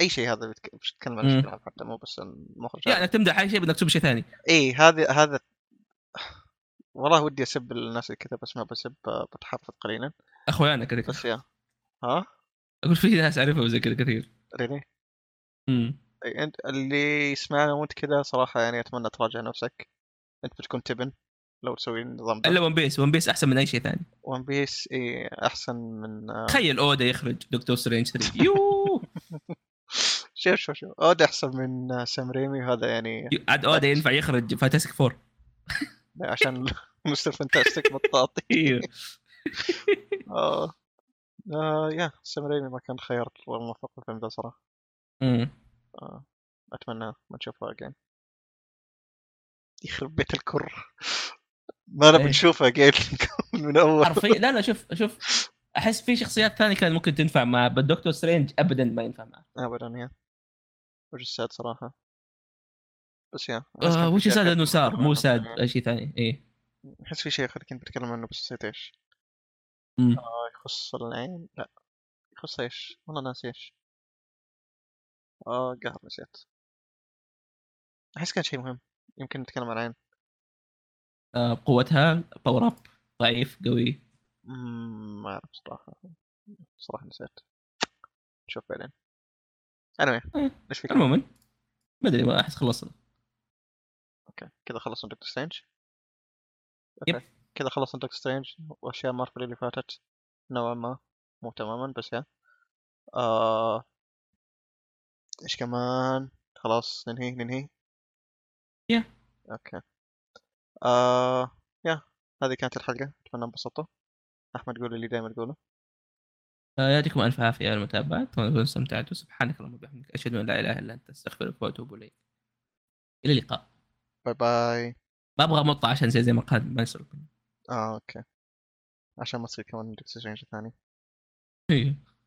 أي شيء هذا بتك... مش تتكلم عن حتى مو بس المخرج يعني هذا. تمدح أي شيء بدك تسوي شيء ثاني. اي هذا هذا والله ودي أسب الناس اللي كذا بس ما بسب بتحفظ قليلا. أخوانك كذا بس يا ها؟ أقول في ناس أعرفهم زي كذا كثير. ريلي؟ امم اللي يسمعنا وأنت كذا صراحة يعني أتمنى تراجع نفسك. أنت بتكون تبن. لو تسوي النظام إلا One Piece One Piece أحسن من أي شيء ثاني. One Piece اي أحسن من آه، تخيل أودا يخرج Doctor Strange 3 yo شوف شوف شوف. أودا أحسن من آه، سام ريمي وهذا يعني عاد أودا ينفع يخرج Fantastic Four عشان Mister Fantastic مطاطي. أيوه آه. آه يا سام ريمي ما كان خيار موفق في الفيلم ده صراحة. أتمنى ما نشوفها اجين يخرب بيت الكر ما نبي إيه. نشوفها again من أول. حرفيا. لا لا شوف شوف أحس في شخصيات ثانية كان ممكن تنفع مع بال Doctor Strange ابدا ما ينفع معه. ابدا yeah. وش ال sad صراحة؟ بس yeah. آه وش شيء sad آخر إنه بتكلم مو. sad اي شيء ثاني. إيه. أحس في شيء آخر كنت بتكلم عنه بس نسيت إيش. آه يخص العين؟ لا. يخص إيش؟ والله ناسي إيش. آه قهر نسيت. أحس كان شيء مهم. يمكن نتكلم عن العين. آه قوتها power up ضعيف قوي. ما أعرف صراحة. صراحة نسيت. نشوف بعدين. Anyway إيه. إيش فيك؟ عموما ما أدري ما أحس خلصنا. okay كذا خلصنا Doctor Strange yep. okay كذا خلصنا Doctor Strange واشياء مارفل اللي فاتت نوعا ما مو تماما بس yeah. آه... إيش كمان؟ خلاص ننهي ننهي. yeah. okay. آه... يا هذه كانت الحلقة. أتمنى انبسطتوا. أحمد قول اللي دائما تقوله. آه يعطيكم ألف عافية على المتابعة. اتمنى تكونوا استمتعتوا سبحانك اللهم وبحمدك. أشهد أن لا إله إلا أنت أستغفرك وأتوب إليك. إلى اللقاء. bye bye. ما أبغى مطة عشان زي زي ما قال ما يسولف آه okay. عشان ما تصير كمان ثاني. أيوه